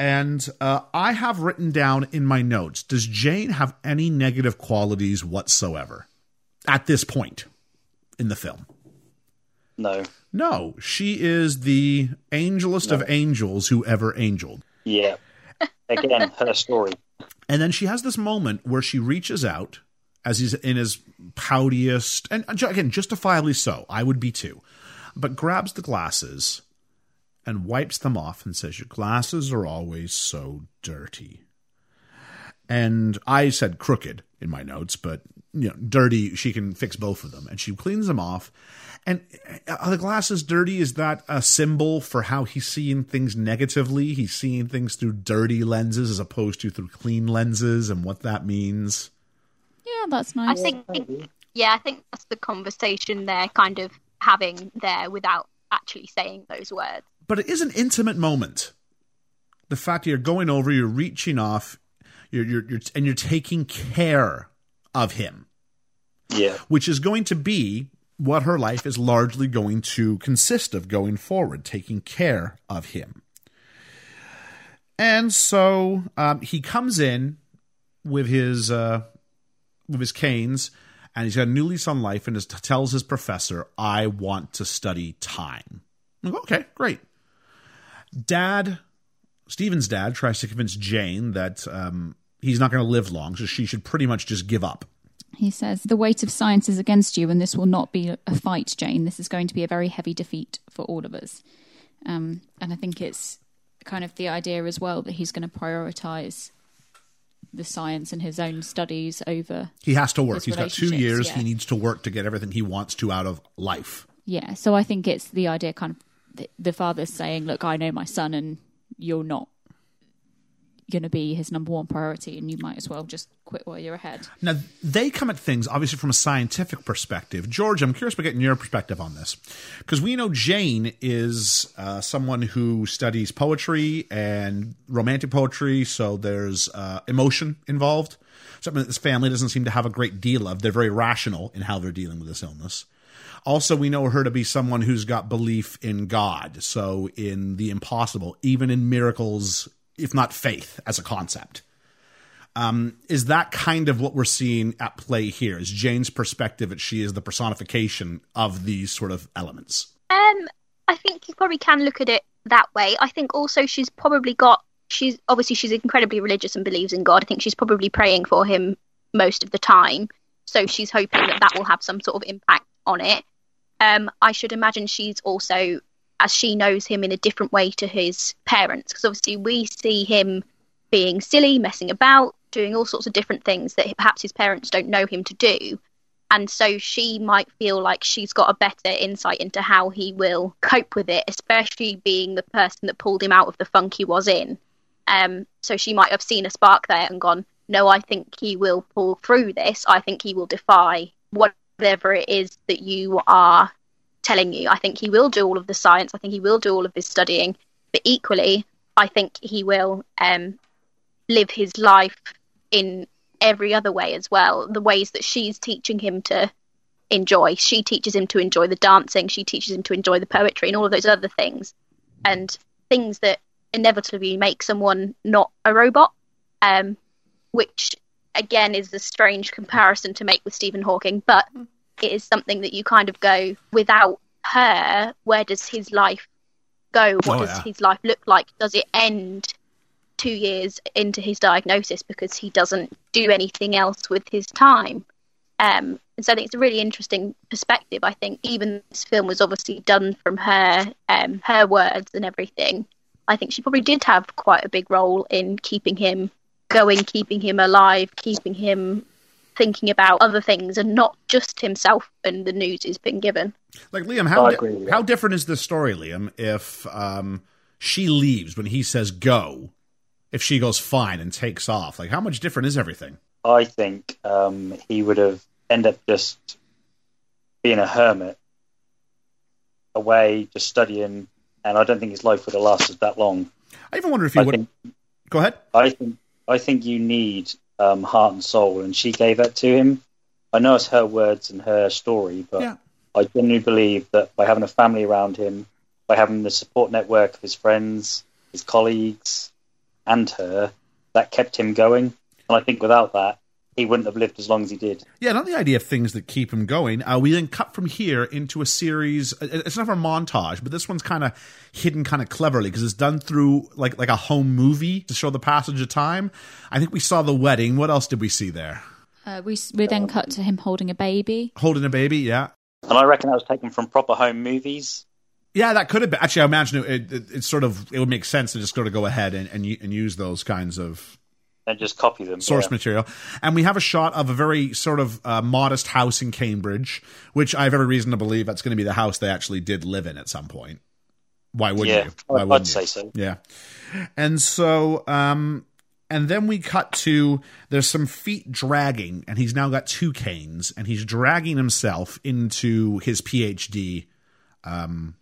And uh, I have written down in my notes Does Jane have any negative qualities whatsoever at this point in the film? No. No, she is the angelest of angels who ever angeled. Yeah. Again, her story. And then she has this moment where she reaches out as he's in his poutiest, and again, justifiably so. I would be too. But grabs the glasses and wipes them off and says, Your glasses are always so dirty. And I said crooked in my notes, but you know, dirty, she can fix both of them. And she cleans them off. And uh, are the glasses dirty? Is that a symbol for how he's seeing things negatively? He's seeing things through dirty lenses as opposed to through clean lenses and what that means. Yeah, that's I think, yeah, I think that's the conversation they're kind of having there without actually saying those words. But it is an intimate moment. The fact that you're going over, you're reaching off, You're, you're, you're and you're taking care of him, Yeah. which is going to be what her life is largely going to consist of going forward, taking care of him. And so um, he comes in with his uh, with his canes, and he's got a new lease on life, and is, tells his professor, "I want to study time." Go, okay, great. Dad, Stephen's dad, tries to convince Jane that um, he's not going to live long, so she should pretty much just give up. He says, The weight of science is against you, and this will not be a fight, Jane. This is going to be a very heavy defeat for all of us. Um, and I think it's kind of the idea as well that he's going to prioritize the science and his own studies over. He has to work. He's got two years. yeah. He needs to work to get everything he wants to out of life. Yeah, so I think it's the idea kind of the, the father's saying, Look, I know my son, and you're not going to be his number one priority, and you might as well just quit while you're ahead. Now, they come at things obviously from a scientific perspective. George, I'm curious about getting your perspective on this. Because we know Jane is uh, someone who studies poetry and romantic poetry, so there's uh, emotion involved. Something that this family doesn't seem to have a great deal of. They're very rational in how they're dealing with this illness. Also, we know her to be someone who's got belief in God, so in the impossible, even in miracles, if not faith as a concept is that kind of what we're seeing at play here? Is Jane's perspective that she is the personification of these sort of elements? Um, I think you probably can look at it that way. I think also she's probably got. She's obviously she's incredibly religious and believes in God. I think she's probably praying for him most of the time. So she's hoping that that will have some sort of impact on it. Um, I should imagine she's also, as she knows him in a different way to his parents, because obviously we see him being silly, messing about, doing all sorts of different things that perhaps his parents don't know him to do. And so she might feel like she's got a better insight into how he will cope with it, especially being the person that pulled him out of the funk he was in. Um, so she might have seen a spark there and gone, No, I think he will pull through this. I think he will defy whatever it is that you are telling you. I think he will do all of the science. I think he will do all of this studying. But equally, I think he will um, live his life in every other way as well. The ways that she's teaching him to enjoy. She teaches him to enjoy the dancing. She teaches him to enjoy the poetry and all of those other things. And things that inevitably make someone not a robot. Um, which again is a strange comparison to make with Stephen Hawking, but it is something that you kind of go without her. Where does his life go? What Oh, does yeah. his life look like? Does it end two years into his diagnosis because he doesn't do anything else with his time? Um, and so I think it's a really interesting perspective. I think even this film was obviously done from her, um, her words and everything. I think she probably did have quite a big role in keeping him going, keeping him alive, keeping him thinking about other things and not just himself and the news he's been given. Like Liam, how I di- agree with that. how different is this story, Liam? If um, she leaves when he says go, if she goes fine and takes off, like how much different is everything? I think um, he would have ended up just being a hermit away, just studying, and I don't think his life would have lasted that long. I even wonder if he I would. think Go ahead. I think I think you need um, heart and soul, and she gave that to him. I know it's her words and her story, but Yeah. I genuinely believe that by having a family around him, by having the support network of his friends, his colleagues, and her, that kept him going. And I think without that, he wouldn't have lived as long as he did. Yeah, not the idea of things that keep him going. Uh, we then cut from here into a series. uh, It's not a montage, but this one's kind of hidden, kind of cleverly because it's done through like like a home movie to show the passage of time. I think we saw the wedding. What else did we see there? Uh, we we then cut to him holding a baby. Holding a baby. Yeah, And I reckon that was taken from proper home movies. yeah, that could have been. Actually, I imagine it, it, it's sort of it would make sense to just sort of go ahead and and, and use those kinds of And just copy them. source yeah. material. And we have a shot of a very sort of uh, modest house in Cambridge, which I have every reason to believe that's going to be the house they actually did live in at some point. Why wouldn't Yeah, you? Why I'd, wouldn't I'd you? say so. Yeah. And so, um, and then we cut to there's some feet dragging, and he's now got two canes, and he's dragging himself into his PhD um,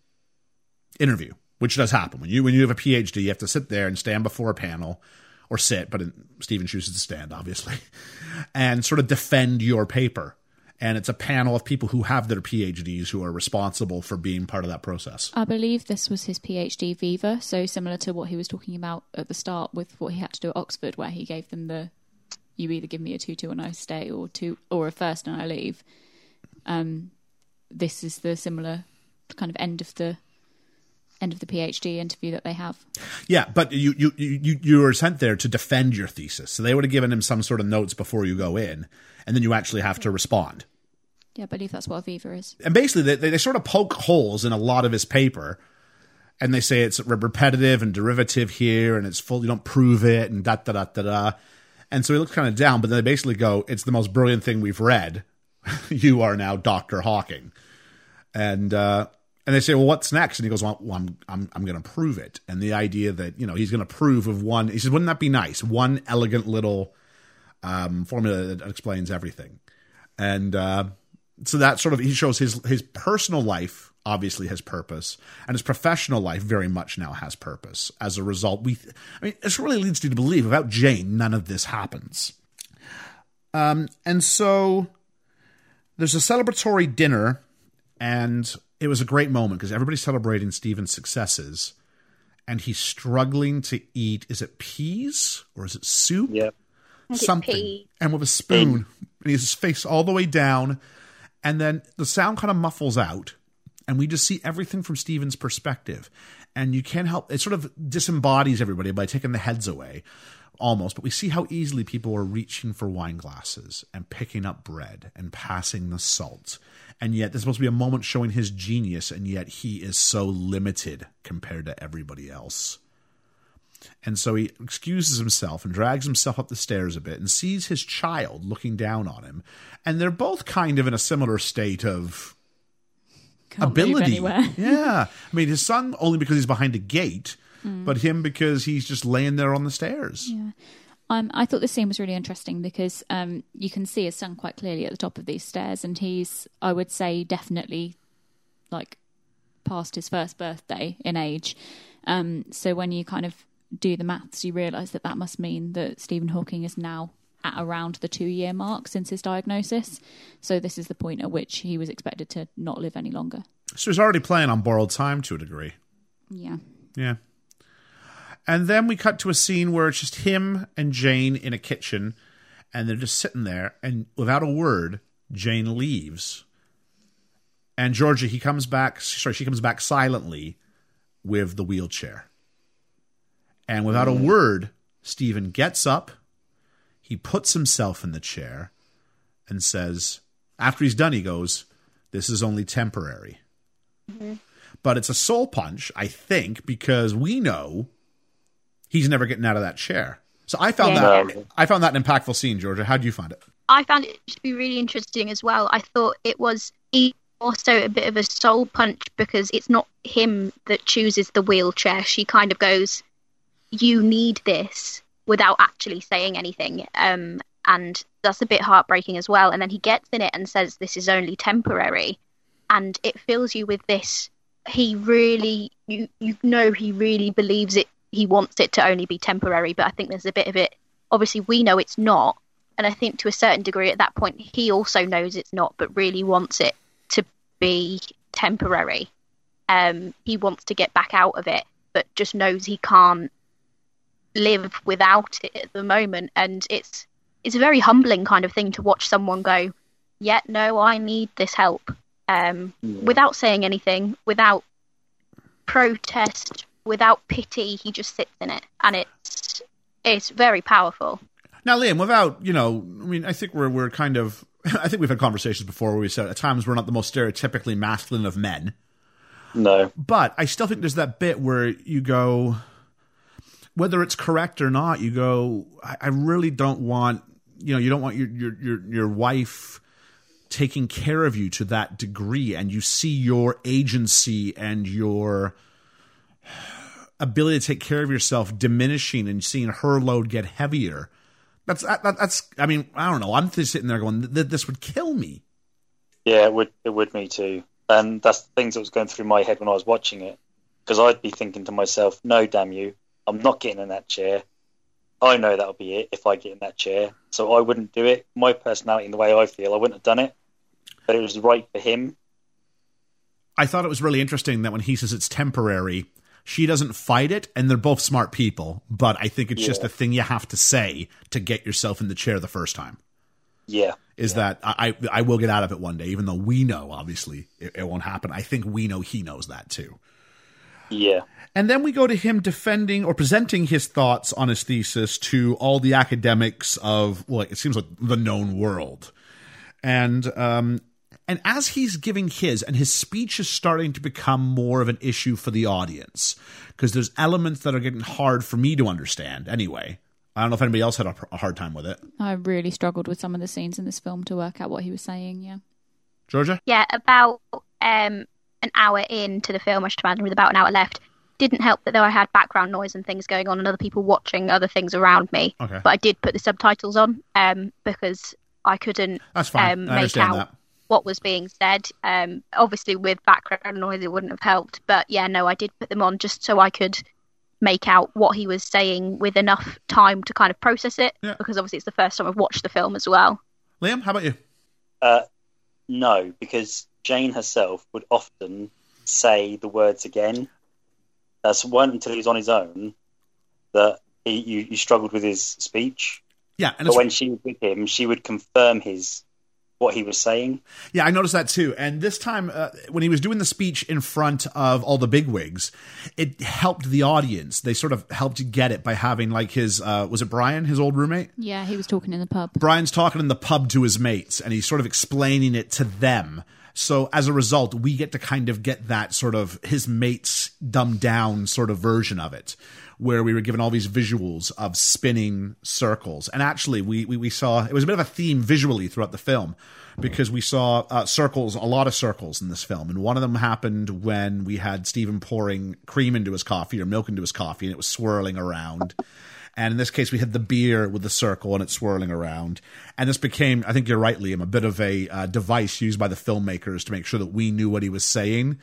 interview, which does happen when you when you have a PhD, you have to sit there and stand before a panel or sit, but Stephen chooses to stand, obviously, and sort of defend your paper. And it's a panel of people who have their PhDs who are responsible for being part of that process. I believe this was his PhD Viva, so similar to what he was talking about at the start with what he had to do at Oxford, where he gave them the you either give me a tutor and I stay, or two or a first and I leave. Um, this is the similar kind of end of the end of the PhD interview that they have. Yeah, but you you you you were sent there to defend your thesis, so they would have given him some sort of notes before you go in, and then you actually have to respond. Yeah, I believe that's what Viva is. And basically, they they sort of poke holes in a lot of his paper, and they say it's repetitive and derivative here, and it's full. You don't prove it, and da da da da da. And so he looks kind of down, but then they basically go, "It's the most brilliant thing we've read. you are now Doctor Hawking." And uh, and they say, "Well, what's next?" And he goes, "Well, I'm I'm I'm going to prove it." And the idea that you know he's going to prove of one, he says, "Wouldn't that be nice? One elegant little um, formula that explains everything." And uh, so that sort of he shows his his personal life obviously has purpose, and his professional life very much now has purpose. As a result, we I mean, it really leads you to believe without Jane, none of this happens. Um, and so there's a celebratory dinner, and it was a great moment because everybody's celebrating Stephen's successes, and he's struggling to eat. Is it peas or is it soup? Yeah. Something. peas. And with a spoon, and he has his face all the way down, and then the sound kind of muffles out, and we just see everything from Stephen's perspective. And you can't help it; sort of disembodies everybody by taking the heads away almost, but we see how easily people are reaching for wine glasses and picking up bread and passing the salt. And yet, there's supposed to be a moment showing his genius, and yet he is so limited compared to everybody else. And so he excuses himself and drags himself up the stairs a bit and sees his child looking down on him. And they're both kind of in a similar state of Can't ability. yeah. I mean, his son only because he's behind a gate, but him because he's just laying there on the stairs. Yeah. Um, I thought this scene was really interesting because um, you can see his son quite clearly at the top of these stairs, and he's, I would say, definitely like past his first birthday in age. Um, so when you kind of do the maths, you realise that that must mean that Stephen Hawking is now at around the two year mark since his diagnosis. So this is the point at which he was expected to not live any longer. So he's already playing on borrowed time to a degree. Yeah. Yeah. And then we cut to a scene where it's just him and Jane in a kitchen, and they're just sitting there, and without a word, Jane leaves. And Georgia, he comes back, sorry, she comes back silently with the wheelchair. And without a mm. word, Stephen gets up, he puts himself in the chair, and says, after he's done, he goes, This is only temporary. Mm-hmm. But it's a soul punch, I think, because we know he's never getting out of that chair. So I found Yeah. that I found that an impactful scene, Georgia. How do you find it? I found it to be really interesting as well. I thought it was e- also a bit of a soul punch because it's not him that chooses the wheelchair. She kind of goes, "You need this," without actually saying anything, um, and that's a bit heartbreaking as well. And then he gets in it and says, "This is only temporary," and it fills you with this. He really, you you know, he really believes it. He wants it to only be temporary, but I think there's a bit of it. Obviously, we know it's not, and I think to a certain degree at that point he also knows it's not, but really wants it to be temporary. Um, he wants to get back out of it, but just knows he can't live without it at the moment, and it's it's a very humbling kind of thing to watch someone go, "Yeah, no, I need this help," um, without saying anything, without protest, without pity. He just sits in it, and it's it's very powerful. Now, Liam, without you know, I mean, I think we're we're kind of, I think we've had conversations before where we said at times we're not the most stereotypically masculine of men, No. but I still think there's that bit where you go, whether it's correct or not, you go, I, I really don't want, you know, you don't want your your your your wife taking care of you to that degree, and you see your agency and your ability to take care of yourself diminishing and seeing her load get heavier. That's that, that's. I mean, I don't know. I'm just sitting there going, "Th- "This would kill me." Yeah, it would. It would me too. And that's the things that was going through my head when I was watching it, because I'd be thinking to myself, "No, damn you, I'm not getting in that chair. I know that'll be it if I get in that chair. So I wouldn't do it. My personality and the way I feel, I wouldn't have done it. But it was right for him. I thought it was really interesting that when he says it's temporary, she doesn't fight it, and they're both smart people. But I think it's just Yeah. a thing you have to say to get yourself in the chair the first time. Yeah. Is that I, I I will get out of it one day, even though we know obviously it, it won't happen. I think we know he knows that too. Yeah. And then we go to him defending or presenting his thoughts on his thesis to all the academics of, well, it seems like the known world. And, um, and as he's giving his, and his speech is starting to become more of an issue for the audience, because there's elements that are getting hard for me to understand anyway. I don't know if anybody else had a, a hard time with it. I really struggled with some of the scenes in this film to work out what he was saying. Yeah. Georgia? Yeah, about um, an hour into the film, I should imagine, with about an hour left. Didn't help that though I had background noise and things going on and other people watching other things around me. Okay. But I did put the subtitles on um, because I couldn't That's fine. um, I make understand out that. What was being said. Um, obviously, with background noise, it wouldn't have helped. But yeah, no, I did put them on just so I could make out what he was saying with enough time to kind of process it. Yeah. Because obviously, it's the first time I've watched the film as well. Liam, how about you? Uh, no, because Jane herself would often say the words again. That's one until he was on his own that he, you, you struggled with his speech. Yeah, and But when she was with him, she would confirm his what he was saying. Yeah, I noticed that too. And this time, uh, when he was doing the speech in front of all the bigwigs, it helped the audience. They sort of helped get it by having like his uh, was it Brian, his old roommate? Yeah, he was talking in the pub. Brian's talking in the pub to his mates, and he's sort of explaining it to them. So as a result, we get to kind of get that sort of his mates dumbed down sort of version of it, where we were given all these visuals of spinning circles. And actually, we we, we saw it was a bit of a theme visually throughout the film because we saw uh, circles, a lot of circles in this film, and one of them happened when we had Stephen pouring cream into his coffee or milk into his coffee, and it was swirling around. And in this case, we had the beer with the circle and it's swirling around. And this became, I think you're right, Liam, a bit of a uh, device used by the filmmakers to make sure that we knew what he was saying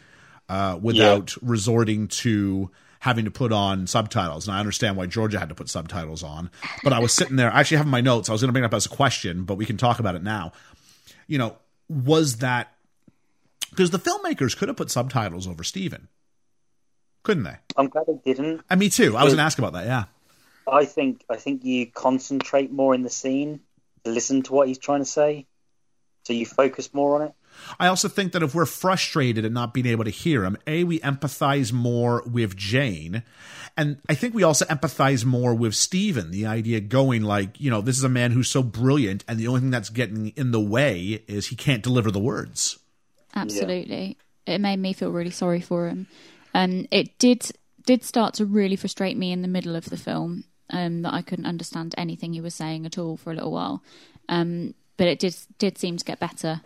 uh, without resorting to having to put on subtitles. And I understand why Georgia had to put subtitles on. But I was sitting there, I actually have my notes, I was going to bring it up as a question, but we can talk about it now. You know, was that because the filmmakers could have put subtitles over Stephen, couldn't they? I'm glad they didn't. And me too. I was going to ask about that. Yeah. I think I think you concentrate more in the scene to listen to what he's trying to say, so you focus more on it. I also think that if we're frustrated at not being able to hear him, A, we empathize more with Jane. And I think we also empathize more with Stephen. The idea going like, you know, this is a man who's so brilliant, and the only thing that's getting in the way is he can't deliver the words. Absolutely. It made me feel really sorry for him. And it did did start to really frustrate me in the middle of the film, um, that I couldn't understand anything he was saying at all for a little while. Um, but it did did seem to get better.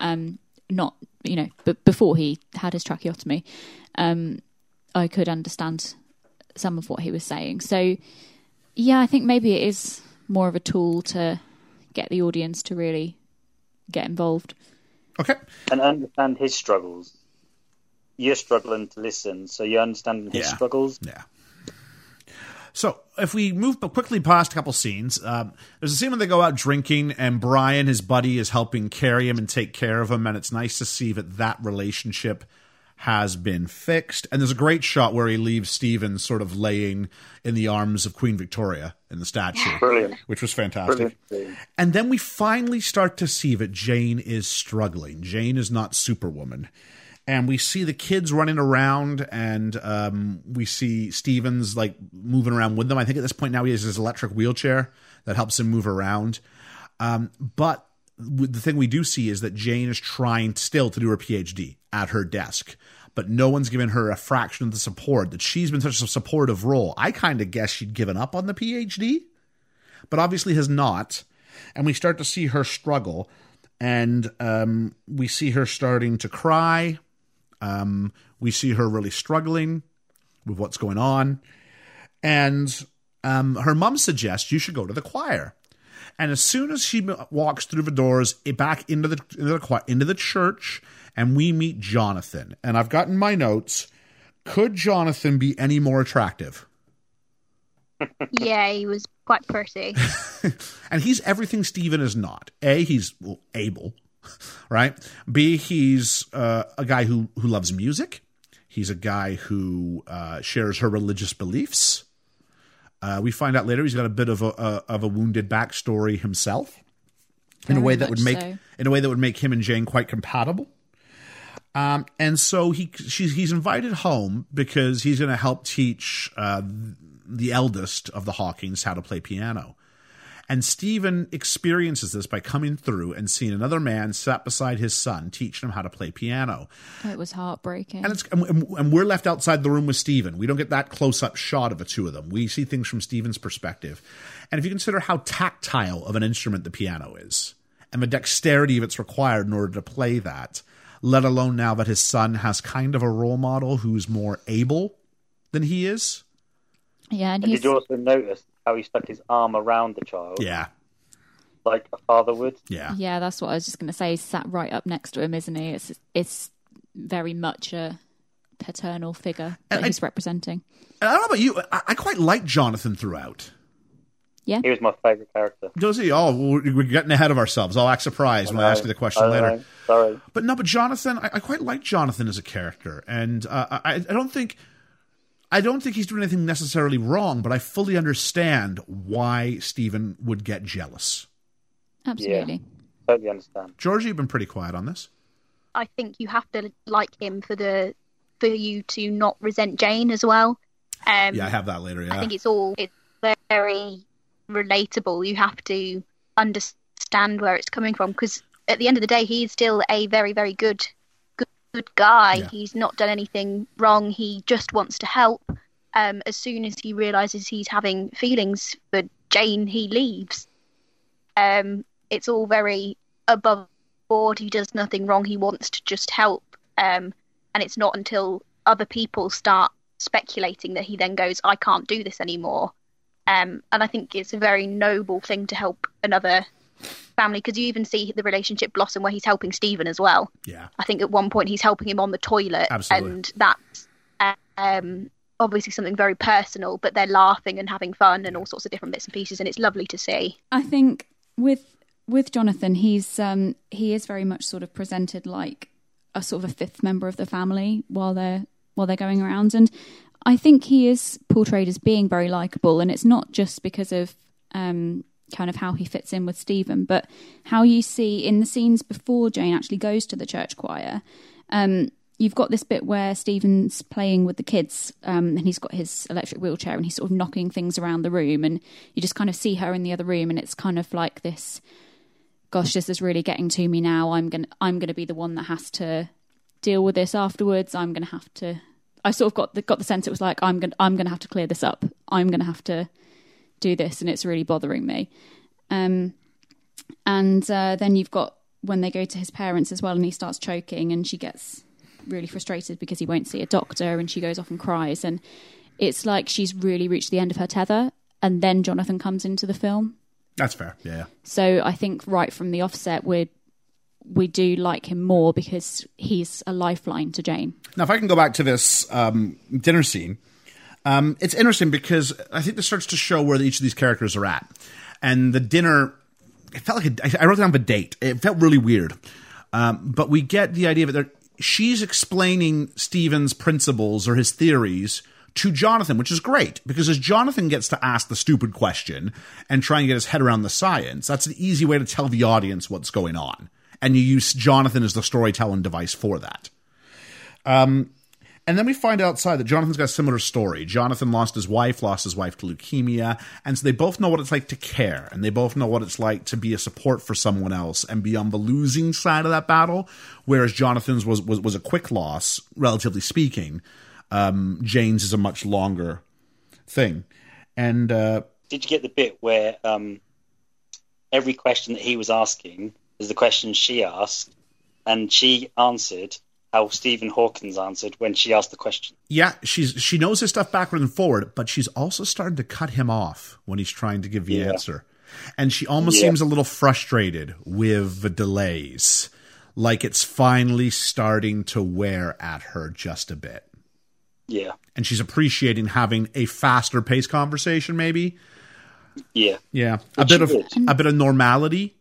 Um, not you know, but before he had his tracheotomy, um, I could understand some of what he was saying. So yeah, I think maybe it is more of a tool to get the audience to really get involved. Okay. and understand his struggles. You're struggling to listen, so you understand his Yeah. struggles. Yeah. So if we move quickly past a couple scenes, um, there's a scene when they go out drinking, and Brian, his buddy, is helping carry him and take care of him, and it's nice to see that that relationship has been fixed. And there's a great shot where he leaves Stephen sort of laying in the arms of Queen Victoria in the statue, Brilliant. which was fantastic. Brilliant. And then we finally start to see that Jane is struggling. Jane is not Superwoman. And we see the kids running around, and um, we see Stephen's like moving around with them. I think at this point now he has his electric wheelchair that helps him move around. Um, but the thing we do see is that Jane is trying still to do her PhD at her desk, but no one's given her a fraction of the support that she's been such a supportive role. I kind of guess she'd given up on the PhD, but obviously has not. And we start to see her struggle, and um, we see her starting to cry. Um, we see her really struggling with what's going on, and um, her mom suggests you should go to the choir. And as soon as she walks through the doors eh, back into the into the, choir, into the church, and we meet Jonathan, and I've gotten my notes. Could Jonathan be any more attractive? yeah, he was quite pretty. and he's everything Stephen is not. A, he's well, able, right? B, he's uh, a guy who who loves music. He's a guy who uh, shares her religious beliefs. Uh, we find out later he's got a bit of a, a of a wounded backstory himself, in a way that would make so. in a way that would make him and Jane quite compatible. Um, and so he she's, he's invited home because he's going to help teach uh, the eldest of the Hawkings how to play piano. And Stephen experiences this by coming through and seeing another man sat beside his son, teaching him how to play piano. It was heartbreaking. And it's and, and we're left outside the room with Stephen. We don't get that close up shot of the two of them. We see things from Stephen's perspective. And if you consider how tactile of an instrument the piano is, and the dexterity that's required in order to play that, let alone now that his son has kind of a role model who's more able than he is. yeah, and And he's did you also notice how he stuck his arm around the child, Yeah, like a father would? yeah. yeah, that's what I was just going to say. He's sat right up next to him, isn't he? It's it's very much a paternal figure that And I- he's representing. I don't know about you, I, I quite like Jonathan throughout. Yeah, He was my favourite character. Does he? Oh, we're we're getting ahead of ourselves. I'll act surprised when I ask you the question I later. know, Sorry. But no, but Jonathan, I, I quite like Jonathan as a character, and uh, I, I don't think, I don't think he's doing anything necessarily wrong. But I fully understand why Stephen would get jealous. absolutely. Totally understand. Georgie, you've been pretty quiet on this. I think you have to like him for the for you to not resent Jane as well. Um, Yeah, I have that later. I think it's all it's very relatable. You have to understand where it's coming from because at the end of the day, he's still a very, very good, good, guy. Yeah. He's not done anything wrong. He just wants to help. Um, as soon as he realizes he's having feelings for Jane, he leaves. Um, it's all very above board. He does nothing wrong. He wants to just help. Um, and it's not until other people start speculating that he then goes, I can't do this anymore. Um, and I think it's a very noble thing to help another family because you even see the relationship blossom where he's helping Stephen as well. yeah, I think at one point he's helping him on the toilet, Absolutely. and that's um, obviously something very personal. But they're laughing and having fun and all sorts of different bits and pieces, and it's lovely to see. I think with with Jonathan, he's um, he is very much sort of presented like a sort of a fifth member of the family while they're while they're going around, and I think he is portrayed as being very likable, and it's not just because of um, kind of how he fits in with Stephen, but how you see in the scenes before Jane actually goes to the church choir. Um, you've got this bit where Stephen's playing with the kids, um, and he's got his electric wheelchair, and he's sort of knocking things around the room, and you just kind of see her in the other room, and it's kind of like this. Gosh, this is really getting to me now. I'm gonna, I'm gonna be the one that has to deal with this afterwards. I'm gonna have to. I sort of got the got the sense it was like I'm gonna, I'm gonna have to clear this up. I'm gonna have to do this, and it's really bothering me. Um, and uh, then you've got when they go to his parents as well, and he starts choking, and she gets really frustrated because he won't see a doctor, and she goes off and cries, and it's like she's really reached the end of her tether. And then Jonathan comes into the film, that's fair. Yeah, so I think right from the offset we we do like him more because he's a lifeline to Jane. Now, if I can go back to this um, dinner scene, um, it's interesting because I think this starts to show where each of these characters are at. And the dinner, it felt like a, I wrote down the date. It felt really weird. Um, but we get the idea that she's explaining Stephen's principles or his theories to Jonathan, which is great because as Jonathan gets to ask the stupid question and try and get his head around the science, that's an easy way to tell the audience what's going on. And you use Jonathan as the storytelling device for that. And then we find outside that Jonathan's got a similar story. Jonathan lost his wife, lost his wife to leukemia, and so they both know what it's like to care, and they both know what it's like to be a support for someone else and be on the losing side of that battle. Whereas Jonathan's was was, was a quick loss, relatively speaking. Um, Jane's is a much longer thing, and uh, Did you get the bit where um, every question that he was asking is the question she asked, and she answered how Stephen Hawkins answered when she asked the question? yeah, she's she knows his stuff backward and forward, but she's also starting to cut him off when he's trying to give the Yeah. answer. And she almost Yeah. seems a little frustrated with the delays. Like it's finally starting to wear at her just a bit. Yeah, and she's appreciating having a faster paced conversation. Maybe, yeah. yeah, a bit of did. a bit of normality.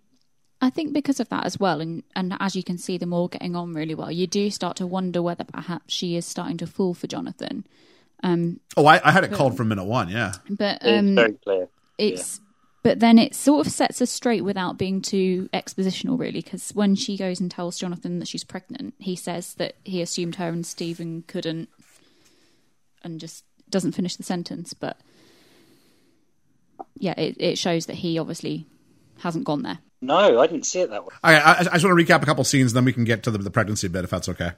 I think because of that as well, and, and as you can see them all getting on really well, you do start to wonder whether perhaps she is starting to fall for Jonathan. Oh, I, I had it called from minute one. Yeah, But It's um, very clear. it's but then it sort of sets us straight without being too expositional really because when she goes and tells jonathan that she's pregnant he says that he assumed her and stephen couldn't and just doesn't finish the sentence but yeah it, it shows that he obviously hasn't gone there No, I didn't see it that way. All right, I, I just want to recap a couple scenes, then we can get to the, the pregnancy bit, if that's okay.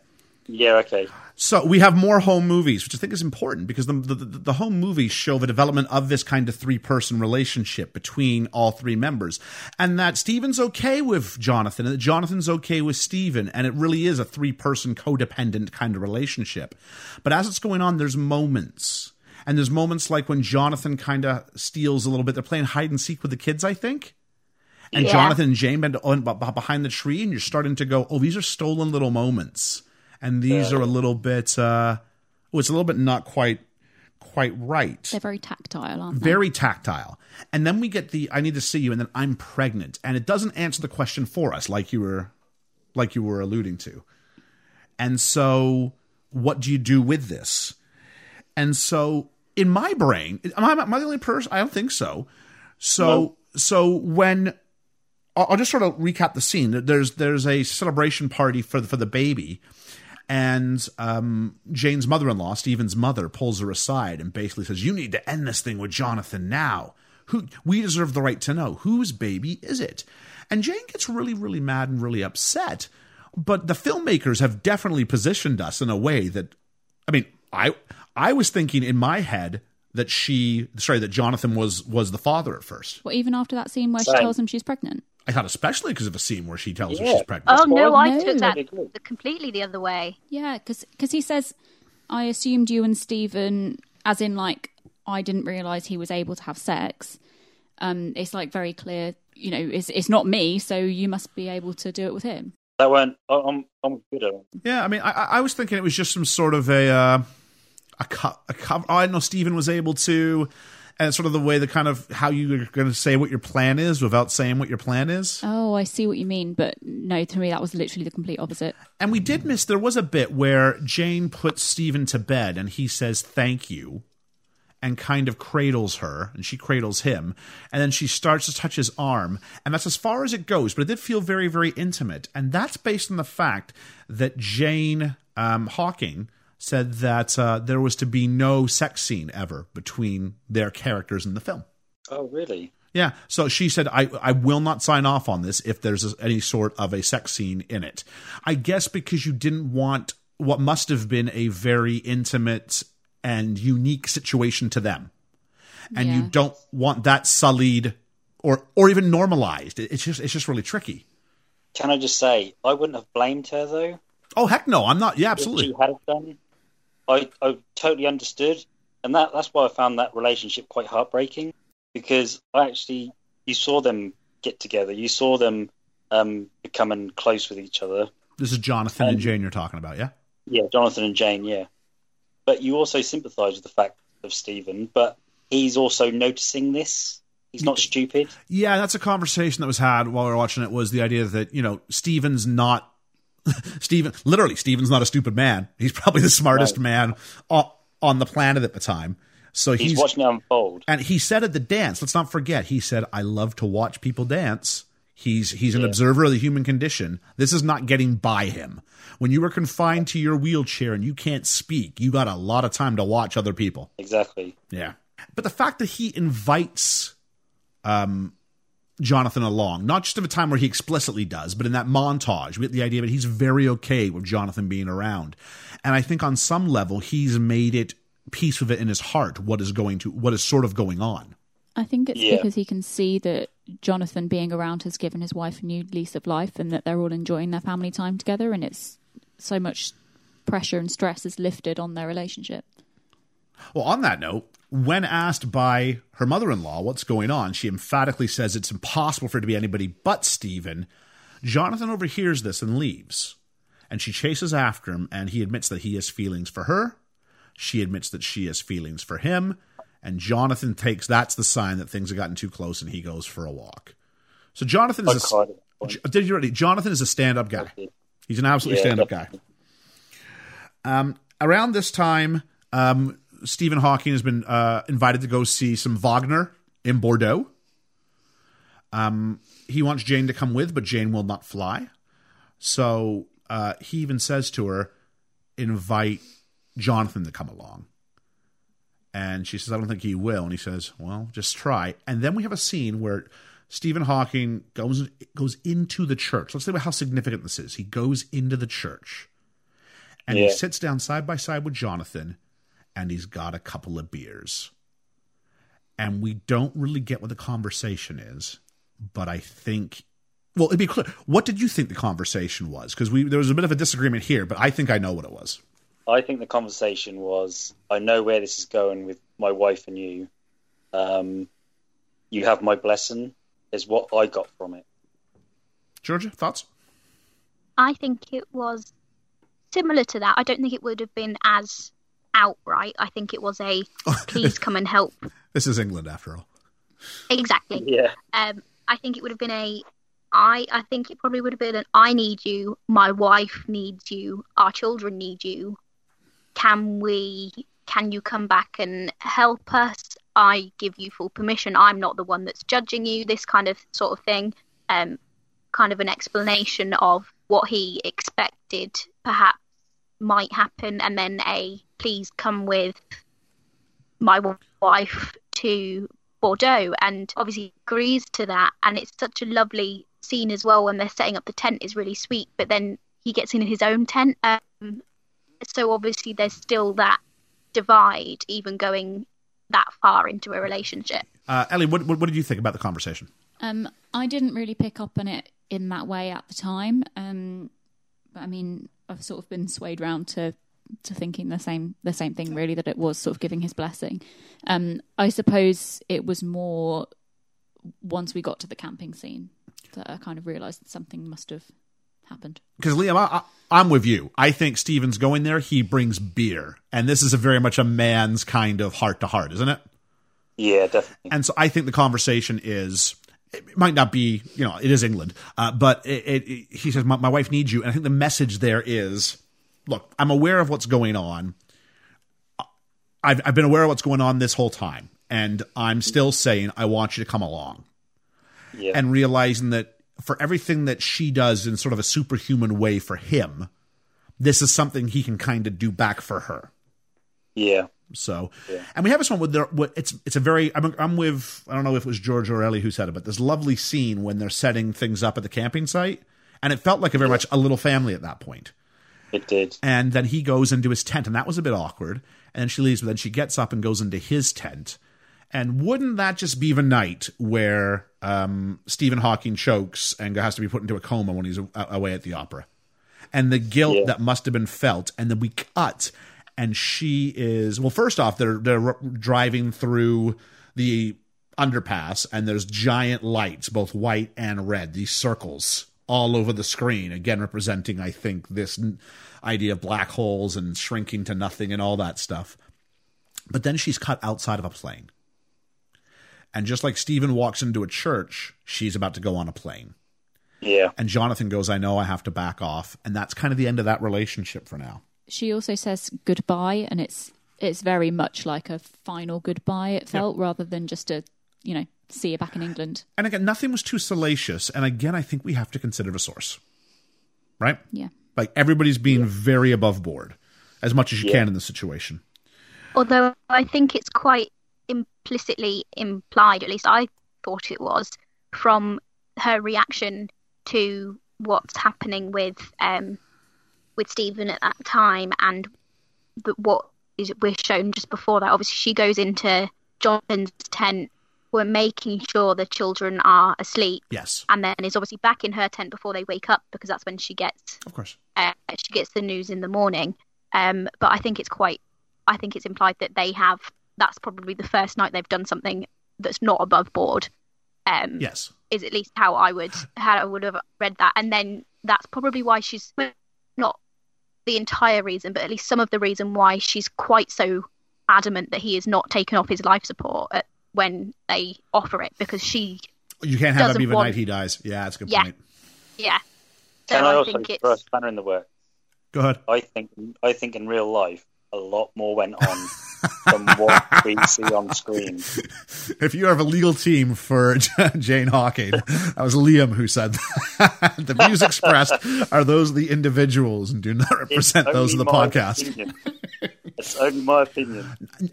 Yeah, okay. So we have more home movies, which I think is important because the, the, the home movies show the development of this kind of three person relationship between all three members, and that Stephen's okay with Jonathan, and that Jonathan's okay with Steven, and it really is a three person codependent kind of relationship. But as it's going on, there's moments, and there's moments like when Jonathan kind of steals a little bit. They're playing hide and seek with the kids, I think. And Yeah. Jonathan and Jane been b- behind the tree, and you're starting to go, oh, these are stolen little moments, and these are a little bit, uh, oh, it's a little bit not quite, quite right. they're very tactile aren't they Very tactile. And then we get the I need to see you, and then I'm pregnant, and it doesn't answer the question for us, like you were, like you were alluding to. And so, what do you do with this? And so, in my brain, am I, am I the only person? I don't think so. So, so when I'll I'll just sort of recap the scene. There's there's a celebration party for the, for the baby, and um, Jane's mother-in-law, Stephen's mother, pulls her aside and basically says, "You need to end this thing with Jonathan now. Who we deserve the right to know whose baby is it." And Jane gets really really mad and really upset. But the filmmakers have definitely positioned us in a way that, I mean, I I was thinking in my head that she, sorry, that Jonathan was was the father at first. well even after that scene where she tells him she's pregnant I thought especially because of a scene where she tells her she's pregnant. Oh no, I No. took that completely the other way. Yeah, because he says, I assumed you and Stephen, as in, like, I didn't realize he was able to have sex. Um, it's like very clear, you know, it's it's not me, so you must be able to do it with him. That went. I- I'm. I'm good at it. Yeah, I mean, I, I I was thinking it was just some sort of a uh, a, co- a cover. I know Stephen was able to, and it's sort of the way the kind of how you're going to say what your plan is without saying what your plan is. Oh, I see what you mean, but no, to me that was literally the complete opposite. And we did miss. There was a bit where Jane puts Stephen to bed, and he says thank you, and kind of cradles her, and she cradles him, and then she starts to touch his arm, and that's as far as it goes. But it did feel very, very intimate, and that's based on the fact that Jane um, Hawking said that uh, there was to be no sex scene ever between their characters in the film. Oh, really? Yeah. So she said, I, I will not sign off on this if there's any sort of a sex scene in it. I guess because you didn't want what must have been a very intimate and unique situation to them. And you don't want that sullied or or even normalized. It's just it's just really tricky. Can I just say, I wouldn't have blamed her though. Oh heck no, I'm not. Yeah, If absolutely. she had done, I I totally understood, and that that's why I found that relationship quite heartbreaking because I actually you saw them get together, you saw them um, becoming close with each other. This is Jonathan and Um, Jane you're talking about, yeah? Yeah, Jonathan and Jane, yeah. But you also sympathise with the fact of Stephen, but he's also noticing this. He's not stupid. Yeah, that's a conversation that was had while we were watching it. Was the idea that you know Stephen's not Stephen, literally Stephen's not a stupid man. He's probably the smartest Right. man on, on the planet at the time. So He's, he's, watching it unfold. and he said at the dance. Let's not forget. He said, "I love to watch people dance." He's he's an Yeah. observer of the human condition. This is not getting by him. When you are confined to your wheelchair and you can't speak, you got a lot of time to watch other people. Exactly. Yeah. But the fact that he invites um, Jonathan along, not just of a time where he explicitly does, but in that montage, we get the idea that he's very okay with Jonathan being around. And I think on some level, he's made it peace with it in his heart what is going to what is sort of going on. I think it's Yeah. because he can see that Jonathan being around has given his wife a new lease of life and that they're all enjoying their family time together and it's so much pressure and stress is lifted on their relationship. Well, on that note, when asked by her mother in law what's going on, she emphatically says it's impossible for it to be anybody but Stephen. Jonathan overhears this and leaves. And she chases after him, and he admits that he has feelings for her, She admits that she has feelings for him, and Jonathan takes that's the sign that things have gotten too close, and he goes for a walk. So Jonathan is a, cried at that point. did you already? Jonathan is a stand-up guy. He's an absolutely Yeah, stand-up guy. Um, around this time, um, Stephen Hawking has been uh, invited to go see some Wagner in Bordeaux. Um, he wants Jane to come with, but Jane will not fly. So uh, he even says to her, "Invite Jonathan to come along." And she says, "I don't think he will." And he says, "Well, just try." And then we have a scene where Stephen Hawking goes goes into the church. Let's think about how significant this is. He goes into the church, and he sits down side by side with Jonathan, and he's got a couple of beers. And we don't really get what the conversation is, but I think. Well, it'd be clear. What did you think the conversation was? Because we there was a bit of a disagreement here, but I think I know what it was. I think the conversation was, I know where this is going with my wife and you. Um, you have my blessing, is what I got from it. Georgia, thoughts? I think it was similar to that. I don't think it would have been as outright. I think it was a please come and help. This is England, after all. Exactly. Yeah. Um, I think it would have been a I I think it probably would have been an I need you, my wife needs you, our children need you. Can we can you come back and help us? I give you full permission. I'm not the one that's judging you, this kind of sort of thing. Um kind of an explanation of what he expected perhaps might happen and then a please come with my wife to Bordeaux and obviously agrees to that and it's such a lovely scene as well when they're setting up the tent is really sweet but then he gets in his own tent um, so obviously there's still that divide even going that far into a relationship Uh, Ellie, what, what, what did you think about the conversation? Um, I didn't really pick up on it in that way at the time. Um, but I mean, I've sort of been swayed round to to thinking the same the same thing really that it was sort of giving his blessing. Um, I suppose it was more once we got to the camping scene that I kind of realised something must have happened. Because Liam, I, I, I'm with you. I think Stephen's going there. He brings beer, and this is a very much a man's kind of heart to heart, isn't it? Yeah, definitely. And so I think the conversation is. It might not be, you know, it is England, uh, but it, it, it- he says, my, "My wife needs you," and I think the message there is, "Look, I'm aware of what's going on. I've I've been aware of what's going on this whole time, and I'm still saying I want you to come along." Yeah. and realizing that for everything that she does in sort of a superhuman way for him, this is something he can kind of do back for her. yeah. So, and we have this one with their, what it's it's a very I'm I'm with I don't know if it was George or Ellie who said it, but this lovely scene when they're setting things up at the camping site, and it felt like a very much a little family at that point. It did. And then he goes into his tent, and that was a bit awkward. And then she leaves, but then she gets up and goes into his tent. And wouldn't that just be the night where um, Stephen Hawking chokes and has to be put into a coma when he's away at the opera? And the guilt Yeah. that must have been felt. And then we cut, and she is well. First off, they're they're driving through the underpass, and there's giant lights, both white and red. These circles all over the screen, again representing, I think, this idea of black holes and shrinking to nothing and all that stuff. But then she's cut outside of a plane. And just like Stephen walks into a church, she's about to go on a plane. Yeah. And Jonathan goes, I know I have to back off. And that's kind of the end of that relationship for now. She also says goodbye, and it's it's very much like a final goodbye. It felt rather than just a you know see you back in England. And again, nothing was too salacious. And again, I think we have to consider the source. Right? Yeah. Like everybody's being very above board as much as you Yeah. can in the situation. although I think it's quite implicitly implied, at least I thought it was, from her reaction to what's happening with um with Stephen at that time and the, what is we're shown just before that. Obviously, she goes into Jonathan's tent. We're making sure the children are asleep, Yes, and then is obviously back in her tent before they wake up because that's when she gets of course. uh, she gets the news in the morning. Um, but I think it's quite, I think it's implied that they have. That's probably the first night they've done something that's not above board. Um, Yes. is at least how I would how I would have read that, and then that's probably why she's not the entire reason, but at least some of the reason why she's quite so adamant that he is not taken off his life support at, when they offer it because she, You can't have him Doesn't even want- night he dies. Yeah, that's a good Yeah. point. yeah. So Can I I also think throw a spanner in the works? Go ahead. I think I think in real life a lot more went on than what we see on screen. If you have a legal team for Jane Hawking, that was Liam who said that. the views expressed are those of the individuals and do not represent It's those of the podcast. opinion. It's only my opinion.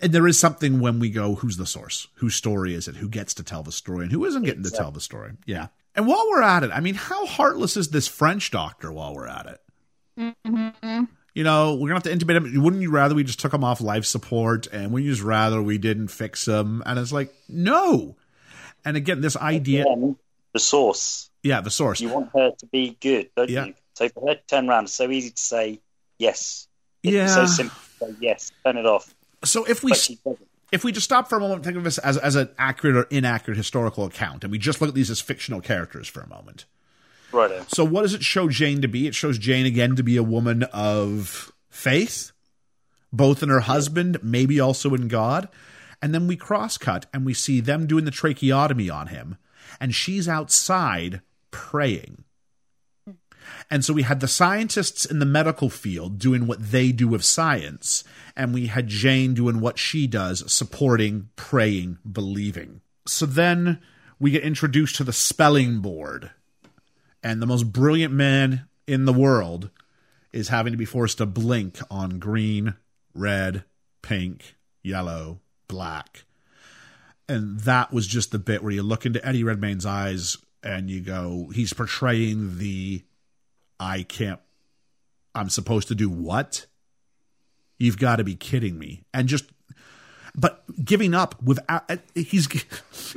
And there is something when we go, who's the source? Whose story is it? Who gets to tell the story and who isn't getting to tell the story? Yeah. And while we're at it, I mean, how heartless is this French doctor while we're at it? Mm-hmm. You know, we're to have to intubate him. Wouldn't you rather we just took him off life support and wouldn't you just rather we didn't fix him? And it's like, no. And again, this idea, Again, the source. yeah, the source. You want her to be good, don't Yeah. you? So for her to turn around, it's so easy to say yes. It's Yeah. so simple to say yes, turn it off. So if we But she doesn't. if we just stop for a moment and think of this as as an accurate or inaccurate historical account, and we just look at these as fictional characters for a moment. Right. In. So what does it show Jane to be? It shows Jane again to be a woman of faith, both in her husband, maybe also in God. And then we cross cut and we see them doing the tracheotomy on him, and she's outside praying. And so we had the scientists in the medical field doing what they do with science, and we had Jane doing what she does, supporting, praying, believing. So then we get introduced to the spelling board, and the most brilliant man in the world is having to be forced to blink on green, red, pink, yellow, black. And that was just the bit where you look into Eddie Redmayne's eyes and you go, he's portraying the I can't, I'm supposed to do what? You've got to be kidding me. And just, but giving up without, he's,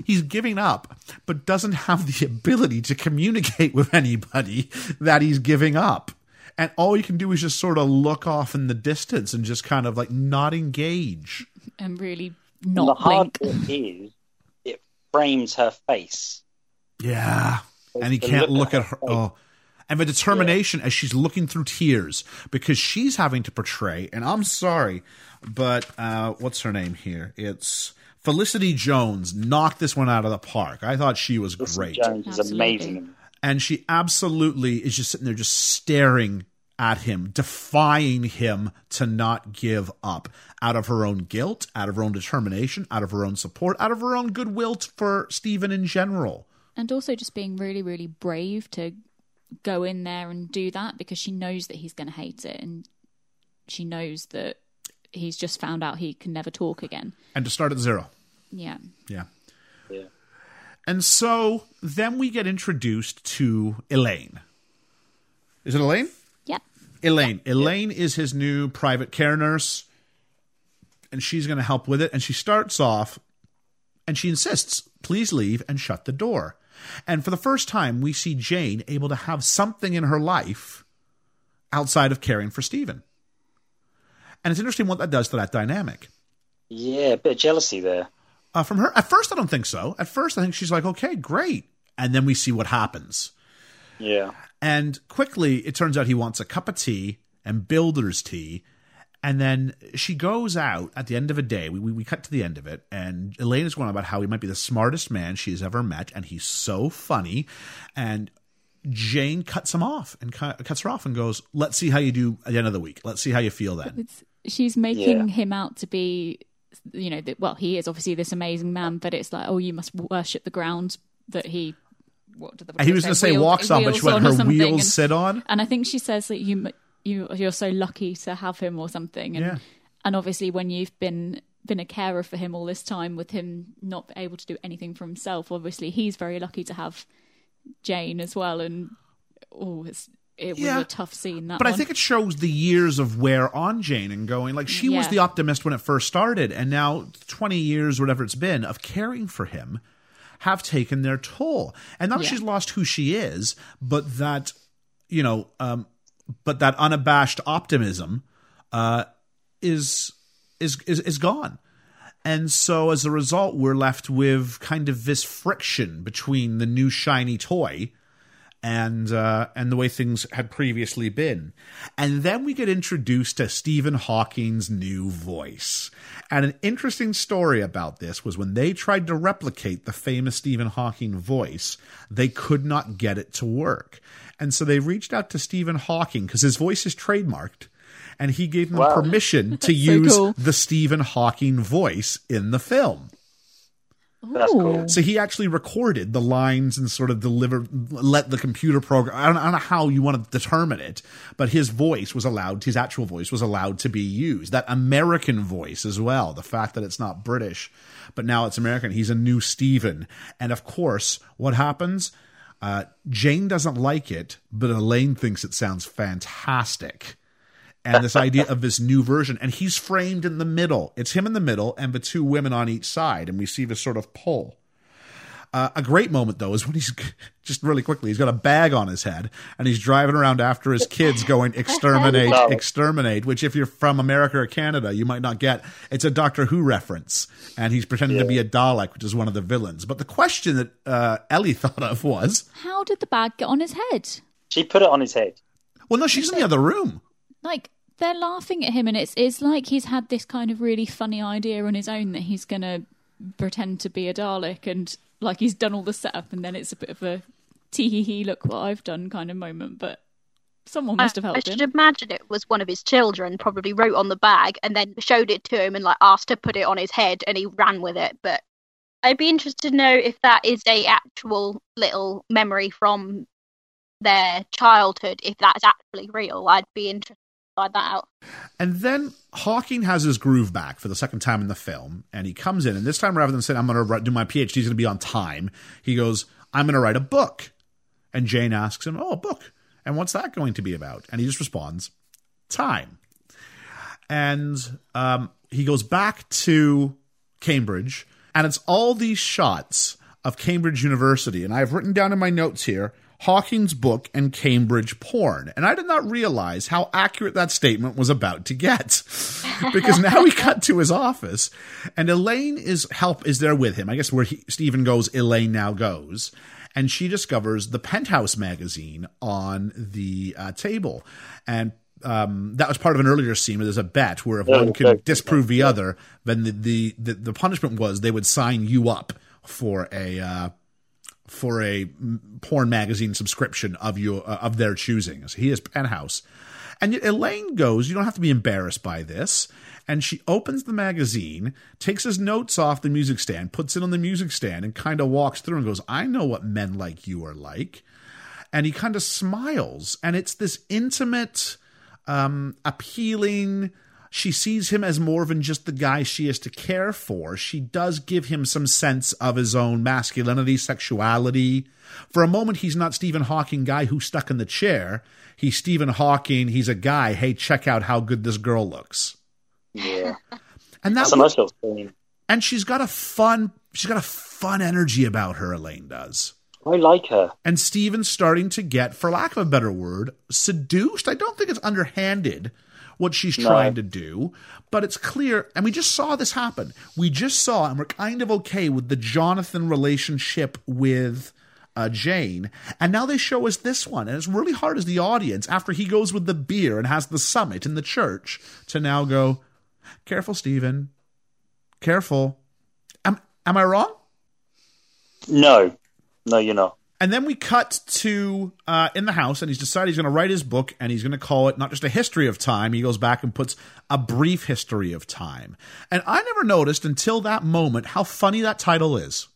he's giving up, but doesn't have the ability to communicate with anybody that he's giving up. And all you can do is just sort of look off in the distance and just kind of like not engage. and really not the hard blink. is it frames her face. Yeah. And he can't look look at at her. her. Oh. And the determination as she's looking through tears because she's having to portray, and I'm sorry, but uh, what's her name here? It's Felicity Jones knocked this one out of the park. I thought she was Felicity great. Jones is amazing. And she absolutely is just sitting there, just staring at him, defying him to not give up out of her own guilt, out of her own determination, out of her own support, out of her own goodwill for Stephen in general. and also just being really really brave to go in there and do that because she knows that he's going to hate it and she knows that he's just found out he can never talk again And to start at zero. yeah Yeah. Yeah. And so then we get introduced to Elaine. Is it Elaine? yeah Elaine. Elaine is his new private care nurse, and she's going to help with it. And she starts off and she insists, please leave and shut the door. And for the first time, we see Jane able to have something in her life outside of caring for Stephen. And it's interesting what that does to that dynamic. Yeah, a bit of jealousy there. Uh, from her, at first, I don't think so. At first, I think she's like, okay, great. And then we see what happens. Yeah. And quickly, it turns out he wants a cup of tea and builder's tea. And then she goes out at the end of a day. We, we, we cut to the end of it. And Elaine is going on about how he might be the smartest man she's ever met. And he's so funny. And Jane cuts him off and cu- cuts her off and goes, let's see how you do at the end of the week. Let's see how you feel then. it's, she's making Yeah. him out to be you know that well he is obviously this amazing man but it's like oh you must worship the ground that he what did the And he was going to say walks on, but she went her wheels and- sit on. And I think she says that you you you're so lucky to have him or something. And Yeah. and obviously when you've been been a carer for him all this time with him not able to do anything for himself, obviously he's very lucky to have Jane as well. And oh, it's, it was Yeah. a tough scene. That But I think it shows the years of wear on Jane and going like she was the optimist when it first started, and now twenty years, whatever it's been, of caring for him, have taken their toll. And not that she's lost who she is, but that you know, um, but that unabashed optimism uh, is is is is gone. And so as a result, we're left with kind of this friction between the new shiny toy and uh, and the way things had previously been. And then we get introduced to Stephen Hawking's new voice. And an interesting story about this was when they tried to replicate the famous Stephen Hawking voice, they could not get it to work. And so they reached out to Stephen Hawking because his voice is trademarked. And he gave them Wow. permission to so use cool. the Stephen Hawking voice in the film. That's cool. So he actually recorded the lines and sort of delivered, let the computer program. I don't, I don't know how you want to determine it, but his voice was allowed, his actual voice was allowed to be used. That American voice as well. The fact that it's not British, but now it's American. He's a new Stephen. And of course, what happens? Uh, Jane doesn't like it, but Elaine thinks it sounds fantastic and this idea of this new version. And he's framed in the middle. It's him in the middle and the two women on each side, and we see this sort of pull. Uh, a great moment though is when he's just really quickly he's got a bag on his head and he's driving around after his kids going exterminate exterminate which if you're from America or Canada you might not get. It's a Doctor Who reference and he's pretending to be a Dalek which is one of the villains. But the question that uh, Ellie thought of was How did the bag get on his head? She put it on his head. well no she's in the other room. Like they're laughing at him, and it's it's like he's had this kind of really funny idea on his own that he's gonna pretend to be a Dalek, and like he's done all the setup, and then it's a bit of a tee hee hee look what I've done kind of moment. But someone must have uh, helped him. I should him. imagine it was one of his children, probably wrote on the bag and then showed it to him and like asked to put it on his head, and he ran with it. But I'd be interested to know if that is a actual little memory from their childhood, if that's actually real. I'd be interested that out. And then Hawking has his groove back for the second time in the film, and he comes in, and this time rather than saying I'm going to do my PhD, he's going to be on time. He goes, "I'm going to write a book," and Jane asks him, "Oh, a book? And what's that going to be about?" And he just responds, "Time." And um, he goes back to Cambridge, and it's all these shots of Cambridge University. And I've written down in my notes here Hawking's book and Cambridge porn. And I did not realize how accurate that statement was about to get. because now we cut to his office, and Elaine is help is there with him. I guess where he, Stephen goes, Elaine now goes. And she discovers the Penthouse magazine on the uh, table. And um, that was part of an earlier scene where there's a bet where if Yeah, one can okay. disprove the other, then the, the, the, the punishment was they would sign you up for a uh, for a porn magazine subscription of your uh, of their choosing. So he is penthouse, and yet Elaine goes. You don't have to be embarrassed by this. And she opens the magazine, takes his notes off the music stand, puts it on the music stand, and kind of walks through and goes, "I know what men like you are like." And he kind of smiles, and it's this intimate, um, appealing. She sees him as more than just the guy she is to care for. She does give him some sense of his own masculinity, sexuality. For a moment, he's not Stephen Hawking guy who's stuck in the chair. He's Stephen Hawking. He's a guy. Hey, check out how good this girl looks. Yeah, And that that's a nice and she's got a fun she's got a fun energy about her elaine does I like her. and stephen's starting to get for lack of a better word seduced i don't think it's underhanded what she's No. trying to do but it's clear and we just saw this happen we just saw and we're kind of okay with the jonathan relationship with uh, Jane, and now they show us this one, and it's really hard as the audience after he goes with the beer and has the summit in the church to now go, careful, Stephen, careful. Am am I wrong? No, no, you're not. And then we cut to uh, in the house, and he's decided he's going to write his book, and he's going to call it not just a history of time. He goes back and puts a brief history of time. And I never noticed until that moment how funny that title is.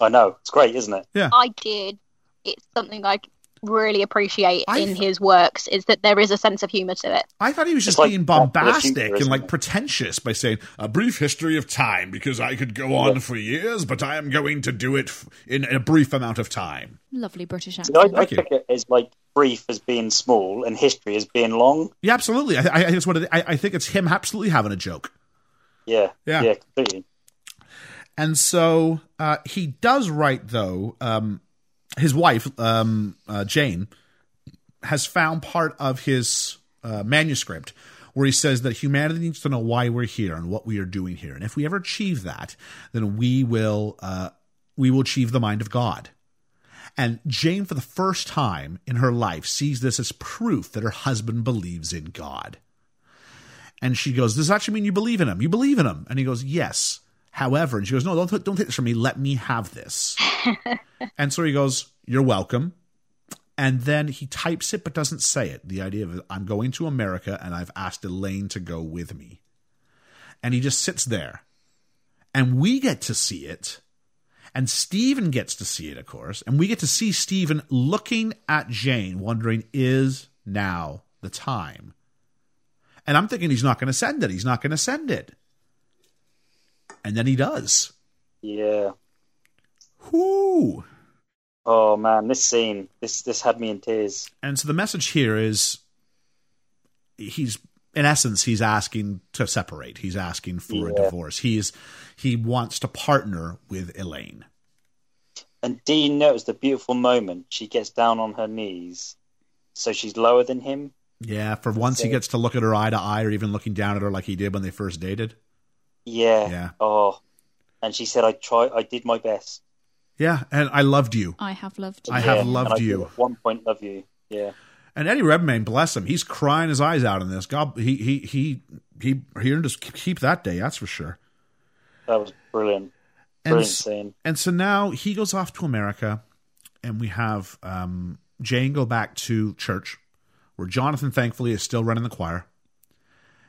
I know. It's great, isn't it? Yeah, I did. It's something I really appreciate I in th- his works is that there is a sense of humour to it. I thought he was just like being Back to the bombastic Future, and like pretentious by saying a brief history of time because I could go on for years, but I am going to do it f- in a brief amount of time. Lovely British See, accent. I, I Thank you. took it as like brief as being small and history as being long. Yeah, absolutely. I, I, I, think it's what it, I, I think it's him absolutely having a joke. Yeah, Yeah. yeah, completely. And so uh, he does write, though, um, his wife, um, uh, Jane, has found part of his uh, manuscript where he says that humanity needs to know why we're here and what we are doing here. And if we ever achieve that, then we will uh, we will achieve the mind of God. And Jane, for the first time in her life, sees this as proof that her husband believes in God. And she goes, Does that actually mean you believe in him? You believe in him? And he goes, Yes. However, and she goes, No, don't, don't take this from me. Let me have this. and so he goes, You're welcome. And then he types it but doesn't say it. The idea of I'm going to America and I've asked Elaine to go with me. And he just sits there. And we get to see it. And Stephen gets to see it, of course. And we get to see Stephen looking at Jane, wondering, is now the time? And I'm thinking he's not going to send it. He's not going to send it. And then he does. Yeah. Whoo! Oh man, this scene, this this had me in tears. And so the message here is he's in essence he's asking to separate. He's asking for a divorce. He's he wants to partner with Elaine. And Dean noticed the beautiful moment. She gets down on her knees, so she's lower than him. Yeah, for once he gets to look at her eye to eye or even looking down at her like he did when they first dated. Yeah. Yeah. Oh. And she said, "I try. I did my best. Yeah, and I loved you. I have loved you. I Yeah, have and loved I you. At one point, love you. Yeah. And Eddie Redmayne, bless him, he's crying his eyes out in this. God, he he he he he earned his keep that day. That's for sure. That was brilliant. And Brilliant s- scene. And so now he goes off to America, and we have um, Jane go back to church, where Jonathan, thankfully, is still running the choir.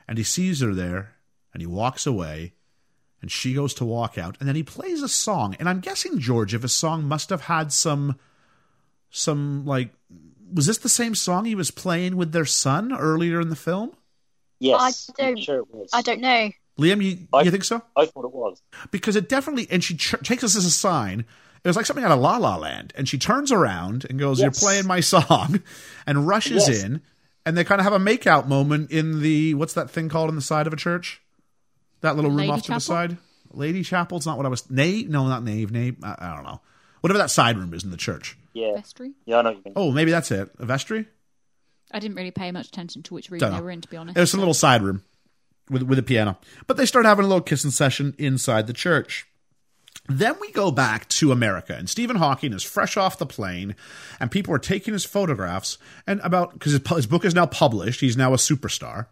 And he sees her there, and he walks away, and she goes to walk out, and then he plays a song. And I'm guessing George, if his song must have had some, some like, was this the same song he was playing with their son earlier in the film? Yes. I I'm don't- sure it was. I don't know. Liam, you, I- you think so? I thought it was. because it definitely and she ch- takes this as a sign it was like something out of la la land and she turns around and goes you're playing my song and rushes Yes. in and they kind of have a makeout moment in the what's that thing called in the side of a church that little room Lady off to the side lady chapel's not what i was nave no not nave nave I, I don't know whatever that side room is in the church Yeah. Vestry? Yeah, I know what you mean. oh maybe that's it a vestry I didn't really pay much attention to which room Dunno. they were in, to be honest. It was a little side room with with a piano. But they start having a little kissing session inside the church. Then we go back to America, and Stephen Hawking is fresh off the plane, and people are taking his photographs. And about because his, his book is now published, he's now a superstar.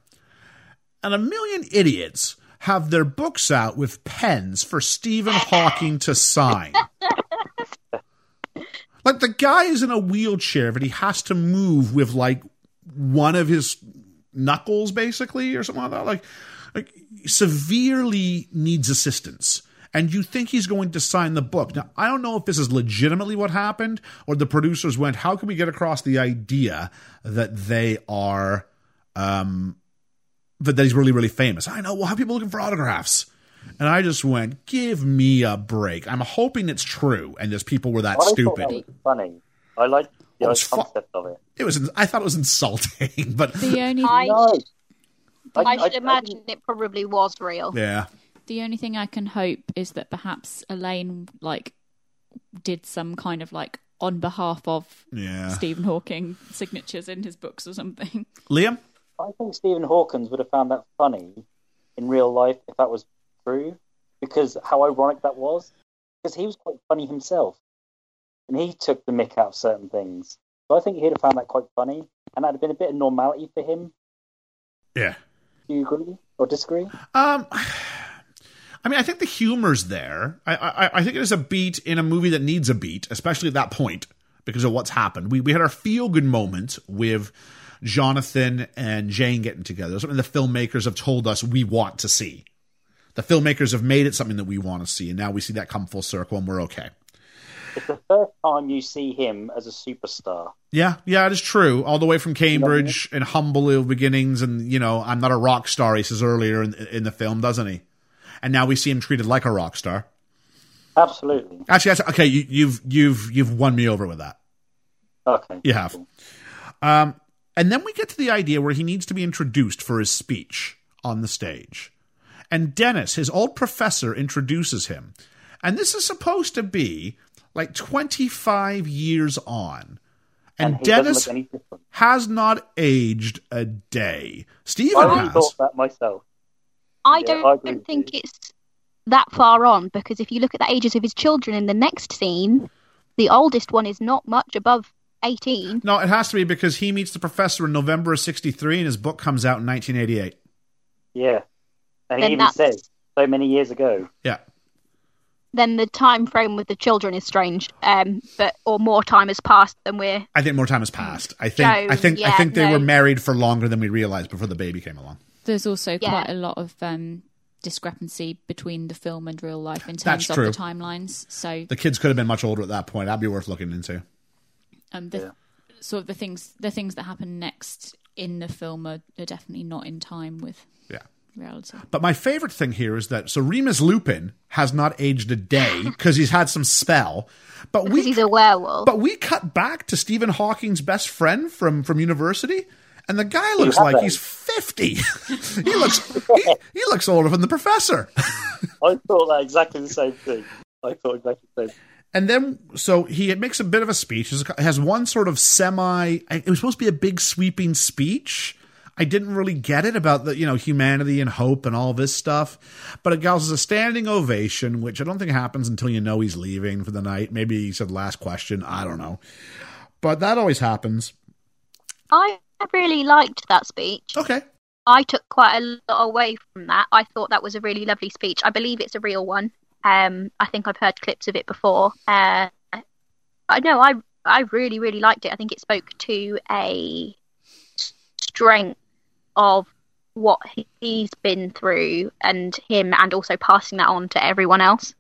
And a million idiots have their books out with pens for Stephen Hawking to sign. like the guy is in a wheelchair, but he has to move with like one of his knuckles, basically, or something like that. Like, like severely needs assistance. And you think he's going to sign the book. Now, I don't know if this is legitimately what happened or the producers went, how can we get across the idea that they are, um, that, that he's really, really famous? I know, we'll have people looking for autographs. And I just went, give me a break. I'm hoping it's true and there's people were that I stupid. that was funny. I like the Oh, it's fu- of it. It was, I thought it was insulting, but the only I, No. I, should I- imagine it probably was real. yeah. the only thing I can hope is that perhaps Elaine like did some kind of like on behalf of Yeah. Stephen Hawking signatures in his books or something. Liam? I think Stephen Hawkins would have found that funny in real life if that was true, because how ironic that was. Because he was quite funny himself, and he took the mick out of certain things. So I think he'd have found that quite funny, and that'd have been a bit of normality for him. Yeah. Do you agree or disagree? Um, I mean, I think the humor's there. I, I, I think it is a beat in a movie that needs a beat, especially at that point because of what's happened. We we had our feel good moment with Jonathan and Jane getting together. Something the filmmakers have told us we want to see. The filmmakers have made it something that we want to see, and now we see that come full circle, and we're okay. It's the first time you see him as a superstar. Yeah, yeah, it is true. All the way from Cambridge and humble beginnings, and you know, I'm not a rock star. He says earlier in, in the film, doesn't he? And now we see him treated like a rock star. Absolutely. Actually, that's, okay, you, you've you've you've won me over with that. Okay. You have. Um, and then we get to the idea where he needs to be introduced for his speech on the stage. And Dennis, his old professor, introduces him. And this is supposed to be like 25 years on. And, And Dennis doesn't look any different. has not aged a day. Stephen I has. thought that myself. I Yeah, don't I think it's that far on because if you look at the ages of his children in the next scene, the oldest one is not much above 18. No, it has to be because he meets the professor in November of '63, and his book comes out in 1988. Yeah. And Then he even that's- says so many years ago. Yeah, Then the time frame with the children is strange. Um, but or more time has passed than we're. I think more time has passed. I think No, I think I yeah, think they no. were married for longer than we realized before the baby came along. There's also Yeah. quite a lot of um, discrepancy between the film and real life in terms That's of true. the timelines. So The kids could have been much older at that point. That'd be worth looking into. Um, the sort of the things the things that happen next in the film are, are definitely not in time with Yeah. reality. But my favorite thing here is that so Remus Lupin has not aged a day because he's had some spell. But Because we he's a werewolf. but we cut back to Stephen Hawking's best friend from from university, and the guy looks have like he's fifty. he looks he, he looks older than the professor. I thought that exactly the same thing. I thought exactly the same. And then, so he makes a bit of a speech. It has one sort of semi. It was supposed to be a big sweeping speech. I didn't really get it about the you know humanity and hope and all this stuff, but it goes as a standing ovation, which I don't think happens until you know he's leaving for the night. Maybe he said last question. I don't know, but that always happens. I really liked that speech. Okay, I took quite a lot away from that. I thought that was a really lovely speech. I believe it's a real one. Um, I think I've heard clips of it before. Uh, I know I I really really liked it. I think it spoke to a strength of what he- he's been through and him, and also passing that on to everyone else.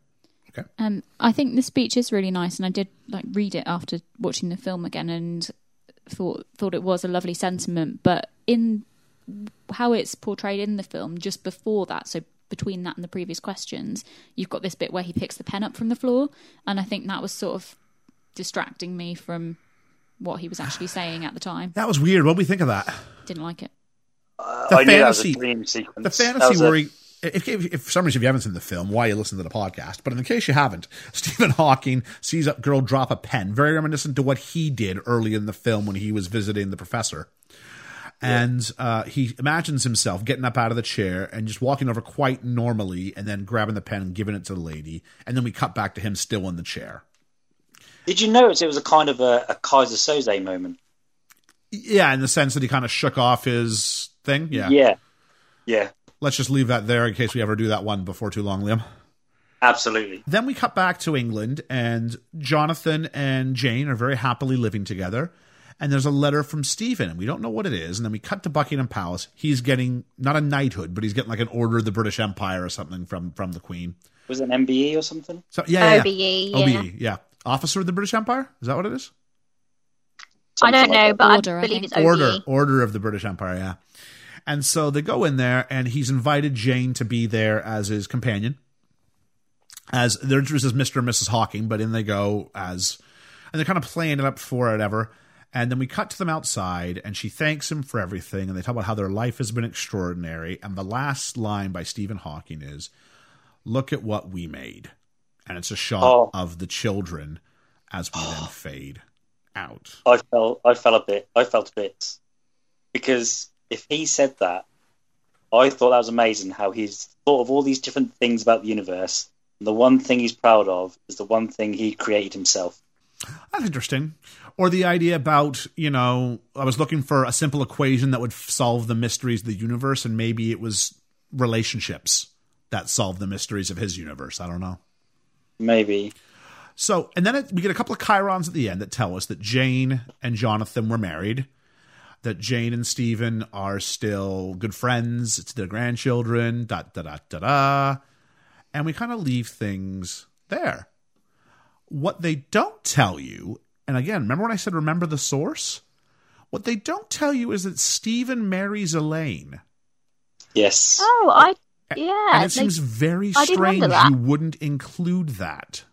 Um, I think the speech is really nice, and I did like read it after watching the film again, and thought thought it was a lovely sentiment. But in how it's portrayed in the film, just before that, so between that and the previous questions, you've got this bit where he picks the pen up from the floor, and I think that was sort of distracting me from what he was actually saying at the time. that was weird. What do we think of that? Didn't like it. The I knew that was fantasy- a dream sequence. The fantasy was a- where he, if, if, if for some reason if you haven't seen the film, why you listen to the podcast? But in the case you haven't, Stephen Hawking sees a girl drop a pen, very reminiscent to what he did early in the film when he was visiting the professor. And uh, he imagines himself getting up out of the chair and just walking over quite normally, and then grabbing the pen and giving it to the lady. And then we cut back to him still in the chair. Did you notice it was a kind of a, a Keyser Söze moment? Yeah, in the sense that he kind of shook off his thing. Yeah. Yeah. Yeah. Let's just leave that there in case we ever do that one before too long, Liam. Absolutely. Then we cut back to England, and Jonathan and Jane are very happily living together. And there's a letter from Stephen, and we don't know what it is. And then we cut to Buckingham Palace. He's getting not a knighthood, but he's getting like an Order of the British Empire or something from from the Queen. Was it an MBE or something? So yeah, yeah, OBE, yeah. yeah. OBE, yeah. Officer of the British Empire. Is that what it is? I don't Something like know, but Order, I I believe think. it's OBE. Order, Order of the British Empire. Yeah. And so they go in there, and he's invited Jane to be there as his companion. As they're introduced as Mr. and Mrs. Hawking, but in they go as, and they're kind of playing it up for whatever. And then we cut to them outside, and she thanks him for everything, and they talk about how their life has been extraordinary. And the last line by Stephen Hawking is, "Look at what we made," and it's a shot Oh. of the children as we then fade out. I felt I felt a bit I felt a bit because if he said that, I thought that was amazing how he's thought of all these different things about the universe. And the one thing he's proud of is the one thing he created himself. That's interesting. Or the idea about, you know, I was looking for a simple equation that would solve the mysteries of the universe, and maybe it was relationships that solve the mysteries of his universe. I don't know. Maybe. So, and then it, we get a couple of chyrons at the end that tell us that Jane and Jonathan were married, that Jane and Stephen are still good friends, it's their grandchildren, da da da da da. And we kind of leave things there. What they don't tell you, and again, remember when I said remember the source? What they don't tell you is that Stephen marries Elaine. Yes. Oh, I yeah. and it they- seems very strange you wouldn't include that.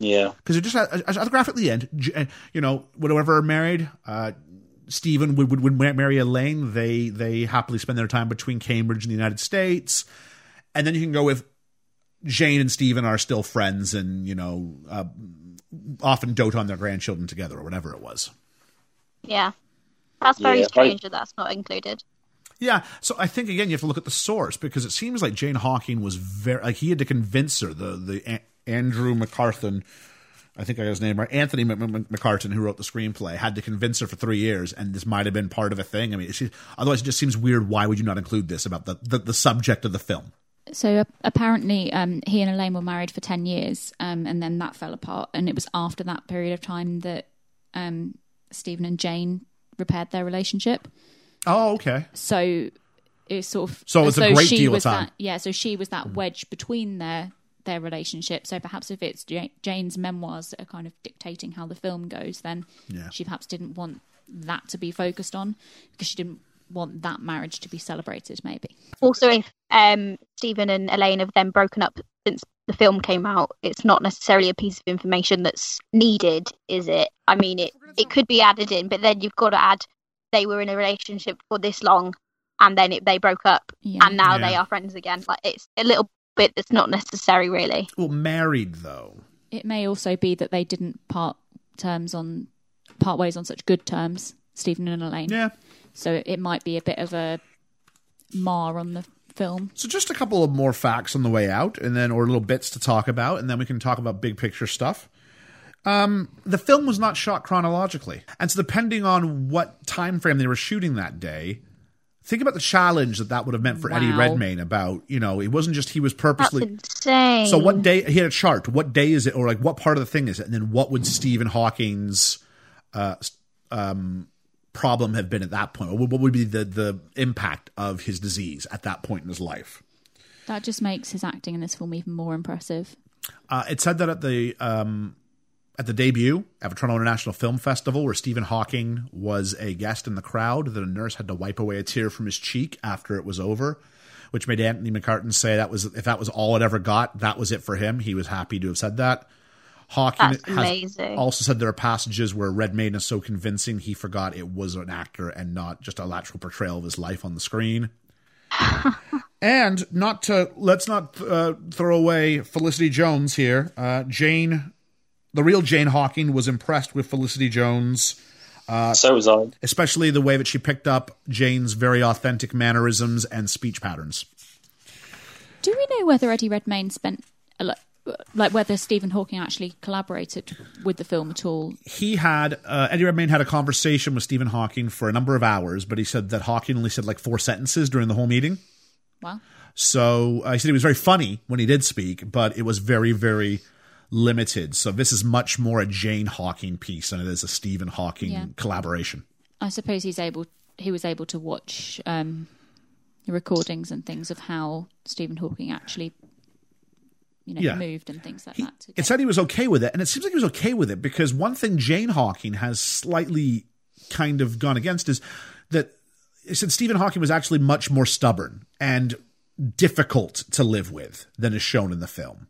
Yeah. because it just had a, a graph at the end. Uh, You know, whatever are married, uh, Stephen would, would would marry Elaine. They they happily spend their time between Cambridge and the United States, and then you can go with Jane and Stephen are still friends, and you know, uh, often dote on their grandchildren together or whatever it was. yeah. That's very Yeah, strange that that's not included. Yeah, so I think again you have to look at the source because it seems like Jane Hawking was very like he had to convince her the the A- Andrew McCarthan I think I got his name right. Anthony M- M- McCarten, who wrote the screenplay, had to convince her for three years, and this might have been part of a thing. I mean, she, otherwise, it just seems weird. Why would you not include this about the the, the subject of the film? So apparently, um, he and Elaine were married for ten years, um, and then that fell apart. And it was after that period of time that um, Stephen and Jane repaired their relationship. Oh, okay. So it's sort of So it's a great she deal of was time. That, yeah, so she was that wedge between their their relationship. So perhaps if it's Jane's memoirs that are kind of dictating how the film goes, then Yeah. she perhaps didn't want that to be focused on because she didn't want that marriage to be celebrated. Maybe. Also, if um, Stephen and Elaine have then broken up since the film came out, it's not necessarily a piece of information that's needed, is it? I mean, it it could be added in, but then you've got to add they were in a relationship for this long, and then it, they broke up, Yeah. and now Yeah. they are friends again. Like it's a little bit that's not necessary, really. Well, married though. It may also be that they didn't part terms on part ways on such good terms, Stephen and Elaine. Yeah. So it might be a bit of a mar on the film. So just a couple of more facts on the way out, and then or little bits to talk about, and then we can talk about big picture stuff. Um, the film was not shot chronologically, and so depending on what time frame they were shooting that day, think about the challenge that that would have meant for Eddie Redmayne. About you know, it wasn't just he was That's purposely. insane. So what day he had a chart? What day is it, or like what part of the thing is it? And then what would Stephen Hawking's uh, um, problem have been at that point? What would be the the impact of his disease at that point in his life? That just makes his acting in this film even more impressive. Uh, it said that at the um, at the debut at the Toronto International Film Festival, where Stephen Hawking was a guest in the crowd, that a nurse had to wipe away a tear from his cheek after it was over, which made Anthony McCarten say that was if that was all it ever got, that was it for him. He was happy to have said that. Hawking has also said there are passages where Red Redmayne is so convincing he forgot it was an actor and not just a lateral portrayal of his life on the screen. and not to let's not uh, throw away Felicity Jones here. Uh, Jane, the real Jane Hawking, was impressed with Felicity Jones, so was I. especially the way that she picked up Jane's very authentic mannerisms and speech patterns. Do we know whether Eddie Redmayne spent a lo- like whether Stephen Hawking actually collaborated with the film at all? He had uh, Eddie Redmayne had a conversation with Stephen Hawking for a number of hours, but he said that Hawking only said like four sentences during the whole meeting. Well, So uh, he said he was very funny when he did speak, but it was very, very limited. So this is much more a Jane Hawking piece than it is a Stephen Hawking Yeah. collaboration. I suppose he's able he was able to watch um, recordings and things of how Stephen Hawking actually you know Yeah. moved and things like He, that. to it said he was okay with it, and it seems like he was okay with it because one thing Jane Hawking has slightly kind of gone against is that it said Stephen Hawking was actually much more stubborn and difficult to live with than is shown in the film.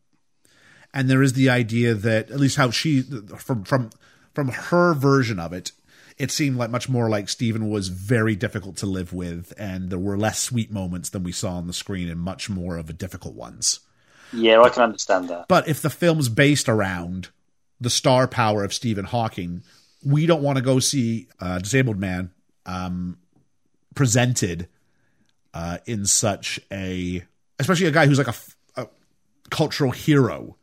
And there is the idea that at least how she from from from her version of it, it seemed like much more like Stephen was very difficult to live with, and there were less sweet moments than we saw on the screen, and much more of a difficult ones. Yeah, I can understand that. But if the film's based around the star power of Stephen Hawking, we don't want to go see a disabled man um, presented uh, in such a, especially a guy who's like a cultural hero.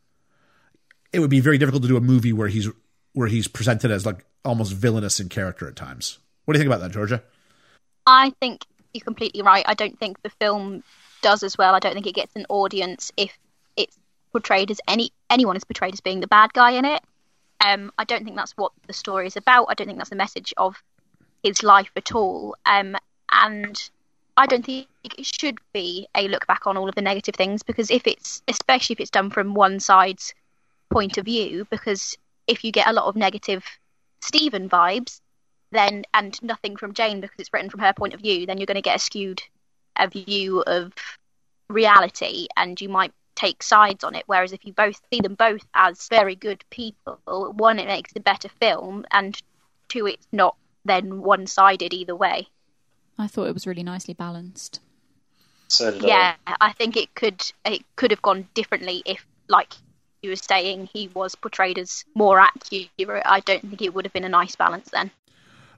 It would be very difficult to do a movie where he's where he's presented as like almost villainous in character at times. What do you think about that, Georgia? I think you're completely right. I don't think the film does as well. I don't think it gets an audience if it's portrayed as any anyone is portrayed as being the bad guy in it. Um, I don't think that's what the story is about. I don't think that's the message of his life at all. Um, and I don't think it should be a look back on all of the negative things because if it's especially if it's done from one side's point of view, because if you get a lot of negative Stephen vibes, then and nothing from Jane because it's written from her point of view, then you're going to get a skewed a view of reality, and you might take sides on it. Whereas if you both see them both as very good people, one it makes a better film, and two it's not then one sided either way. I thought it was really nicely balanced. So Yeah, I think it could it could have gone differently if, like you were saying, he was portrayed as more accurate. I don't think it would have been a nice balance then.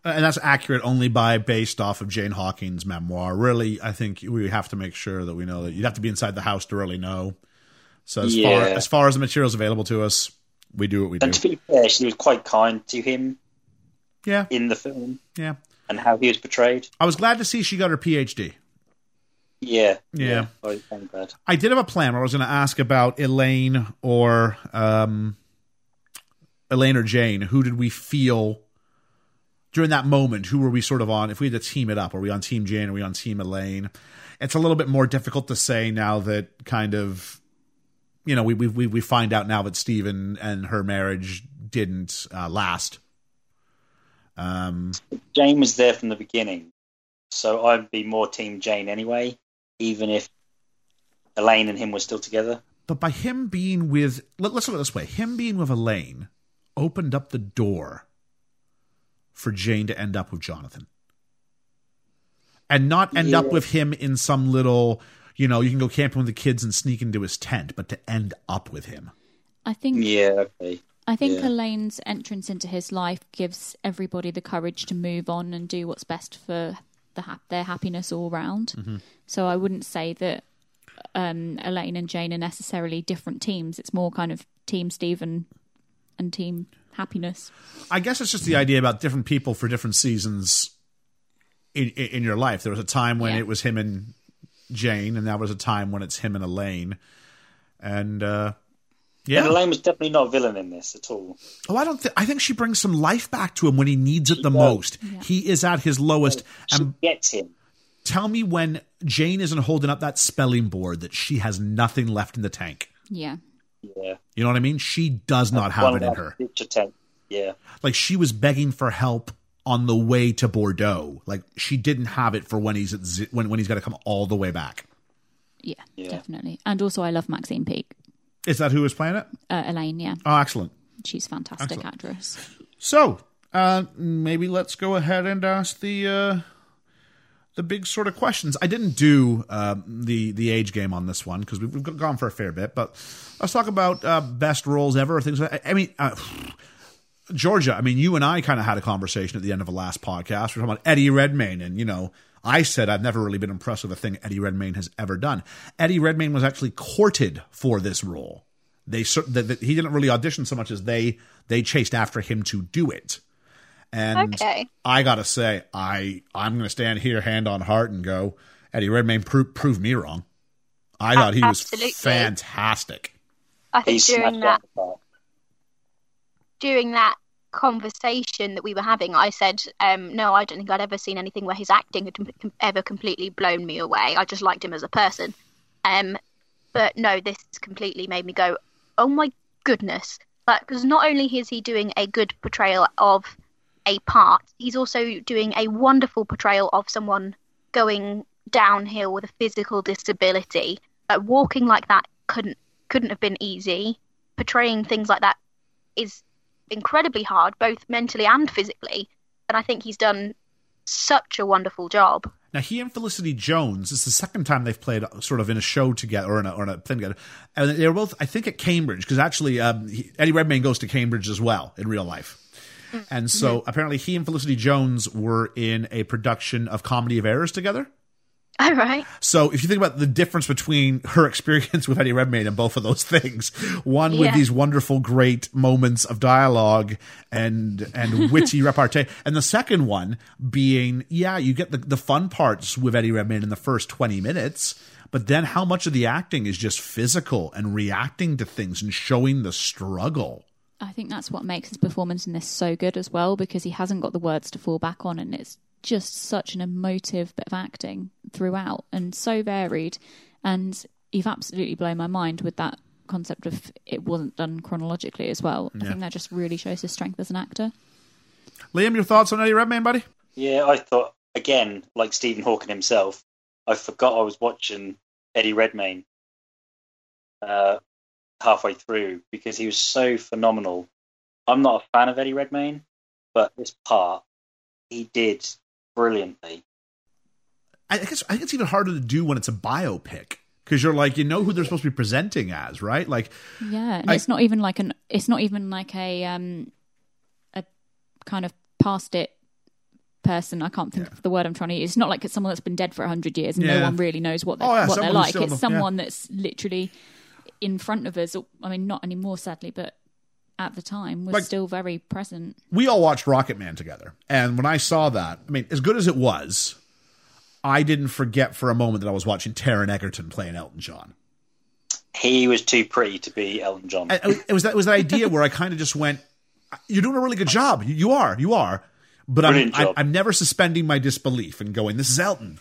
Uh, and that's accurate only by based off of Jane Hawking's memoir. Really, I think we have to make sure that we know that you'd have to be inside the house to really know. So as far as far as the materials available to us, we do what we do. And to be fair, she was quite kind to him Yeah, in the film yeah. and how he was portrayed. I was glad to see she got her PhD. Yeah, Yeah. I, I'm glad. I did have a plan where I was going to ask about Elaine or um, Elaine or Jane. Who did we feel during that moment? Who were we sort of on? If we had to team it up, are we on Team Jane? Are we on Team Elaine? It's a little bit more difficult to say now that kind of, you know, we we we, we find out now that Stephen and her marriage didn't uh, last. Um, Jane was there from the beginning, so I'd be more Team Jane anyway, even if Elaine and him were still together. but by him being with, let, let's look at it this way: him being with Elaine opened up the door for Jane to end up with Jonathan, and not end up with him in some little, you know, you can go camping with the kids and sneak into his tent, but to end up with him. I think Yeah, okay. I think Yeah. Elaine's entrance into his life gives everybody the courage to move on and do what's best for the hap- their happiness all round. Mm-hmm. So I wouldn't say that um, Elaine and Jane are necessarily different teams. It's more kind of Team Stephen and Team Happiness. I guess it's just the idea about different people for different seasons in in, in your life. There was a time when Yeah. it was him and Jane, and that was a time when it's him and Elaine, and uh, yeah. And Elaine was definitely not a villain in this at all. Oh, I don't. Th- I think she brings some life back to him when he needs it the does. most. He is at his lowest. She And gets him. tell me when Jane isn't holding up that spelling board that she has nothing left in the tank. Yeah. Yeah. You know what I mean? She does not have it in her. ditch. Yeah. Like she was begging for help on the way to Bordeaux. Like she didn't have it for when he's at Z- when when he's got to come all the way back. Yeah, Yeah. definitely. And also, I love Maxine Peake. Is that who was playing it? Uh, Elaine, yeah. Oh, excellent. She's a fantastic actress. So, uh, maybe let's go ahead and ask the uh, the big sort of questions. I didn't do um, the the age game on this one because we've, we've gone for a fair bit, but let's talk about uh, best roles ever. Or things. Like, I mean. Georgia, I mean, you and I kind of had a conversation at the end of the last podcast. We are talking about Eddie Redmayne, and you know, I said I've never really been impressed with a thing Eddie Redmayne has ever done. Eddie Redmayne was actually courted for this role. They cer- that that he didn't really audition so much as they they chased after him to do it. And Okay. I gotta say, I I'm gonna stand here, hand on heart, and go, Eddie Redmayne pro- proved me wrong. I thought he was fantastic. I He think during smashed that out the park. During that conversation that we were having, I said, um, "No, I don't think I'd ever seen anything where his acting had ever completely blown me away. I just liked him as a person." Um, but no, this completely made me go, "Oh my goodness!" Because not only is he doing a good portrayal of a part, he's also doing a wonderful portrayal of someone going downhill with a physical disability. Uh, walking like that couldn't couldn't have been easy. Portraying things like that is incredibly hard, both mentally and physically. And I think he's done such a wonderful job. Now he and Felicity Jones is the second time they've played sort of in a show together or in a, or in a thing together, and they were both I think at Cambridge because actually um, he, Eddie Redmayne goes to Cambridge as well in real life, and so apparently he and Felicity Jones were in a production of Comedy of Errors together. All right. So if you think about the difference between her experience with Eddie Redmayne and both of those things, one with these wonderful, great moments of dialogue and and witty repartee, and the second one being, yeah, you get the, the fun parts with Eddie Redmayne in the first twenty minutes, but then how much of the acting is just physical and reacting to things and showing the struggle. I think that's what makes his performance in this so good as well, because he hasn't got the words to fall back on, and it's just such an emotive bit of acting throughout, and so varied. And you've absolutely blown my mind with that concept of it wasn't done chronologically as well. I think that just really shows his strength as an actor. Liam, your thoughts on Eddie Redmayne, buddy? Yeah, I thought again, like Stephen Hawking himself, I forgot I was watching Eddie Redmayne uh, halfway through because he was so phenomenal. I'm not a fan of Eddie Redmayne, but this part he did brilliantly. I guess I think it's even harder to do when it's a biopic because you're like you know who they're supposed to be presenting as, right? Like Yeah, and I- it's not even like an. It's not even like a um, a kind of past it person. I can't think of the word I'm trying to use. It's not like it's someone that's been dead for hundred years and Yeah. no one really knows what they're, Oh, yeah, what they're like. It's the- yeah. someone that's literally in front of us. I mean, not anymore, sadly, but at the time was Like- still very present. we all watched Rocketman together. And when I saw that, I mean, as good as it was, I didn't forget for a moment that I was watching Taron Egerton playing Elton John. He was too pretty to be Elton John. And it was that it was that idea where I kind of just went, "You're doing a really good job. You- You are, you are." But I'm, I'm. I'm never suspending my disbelief and going, "This is Elton."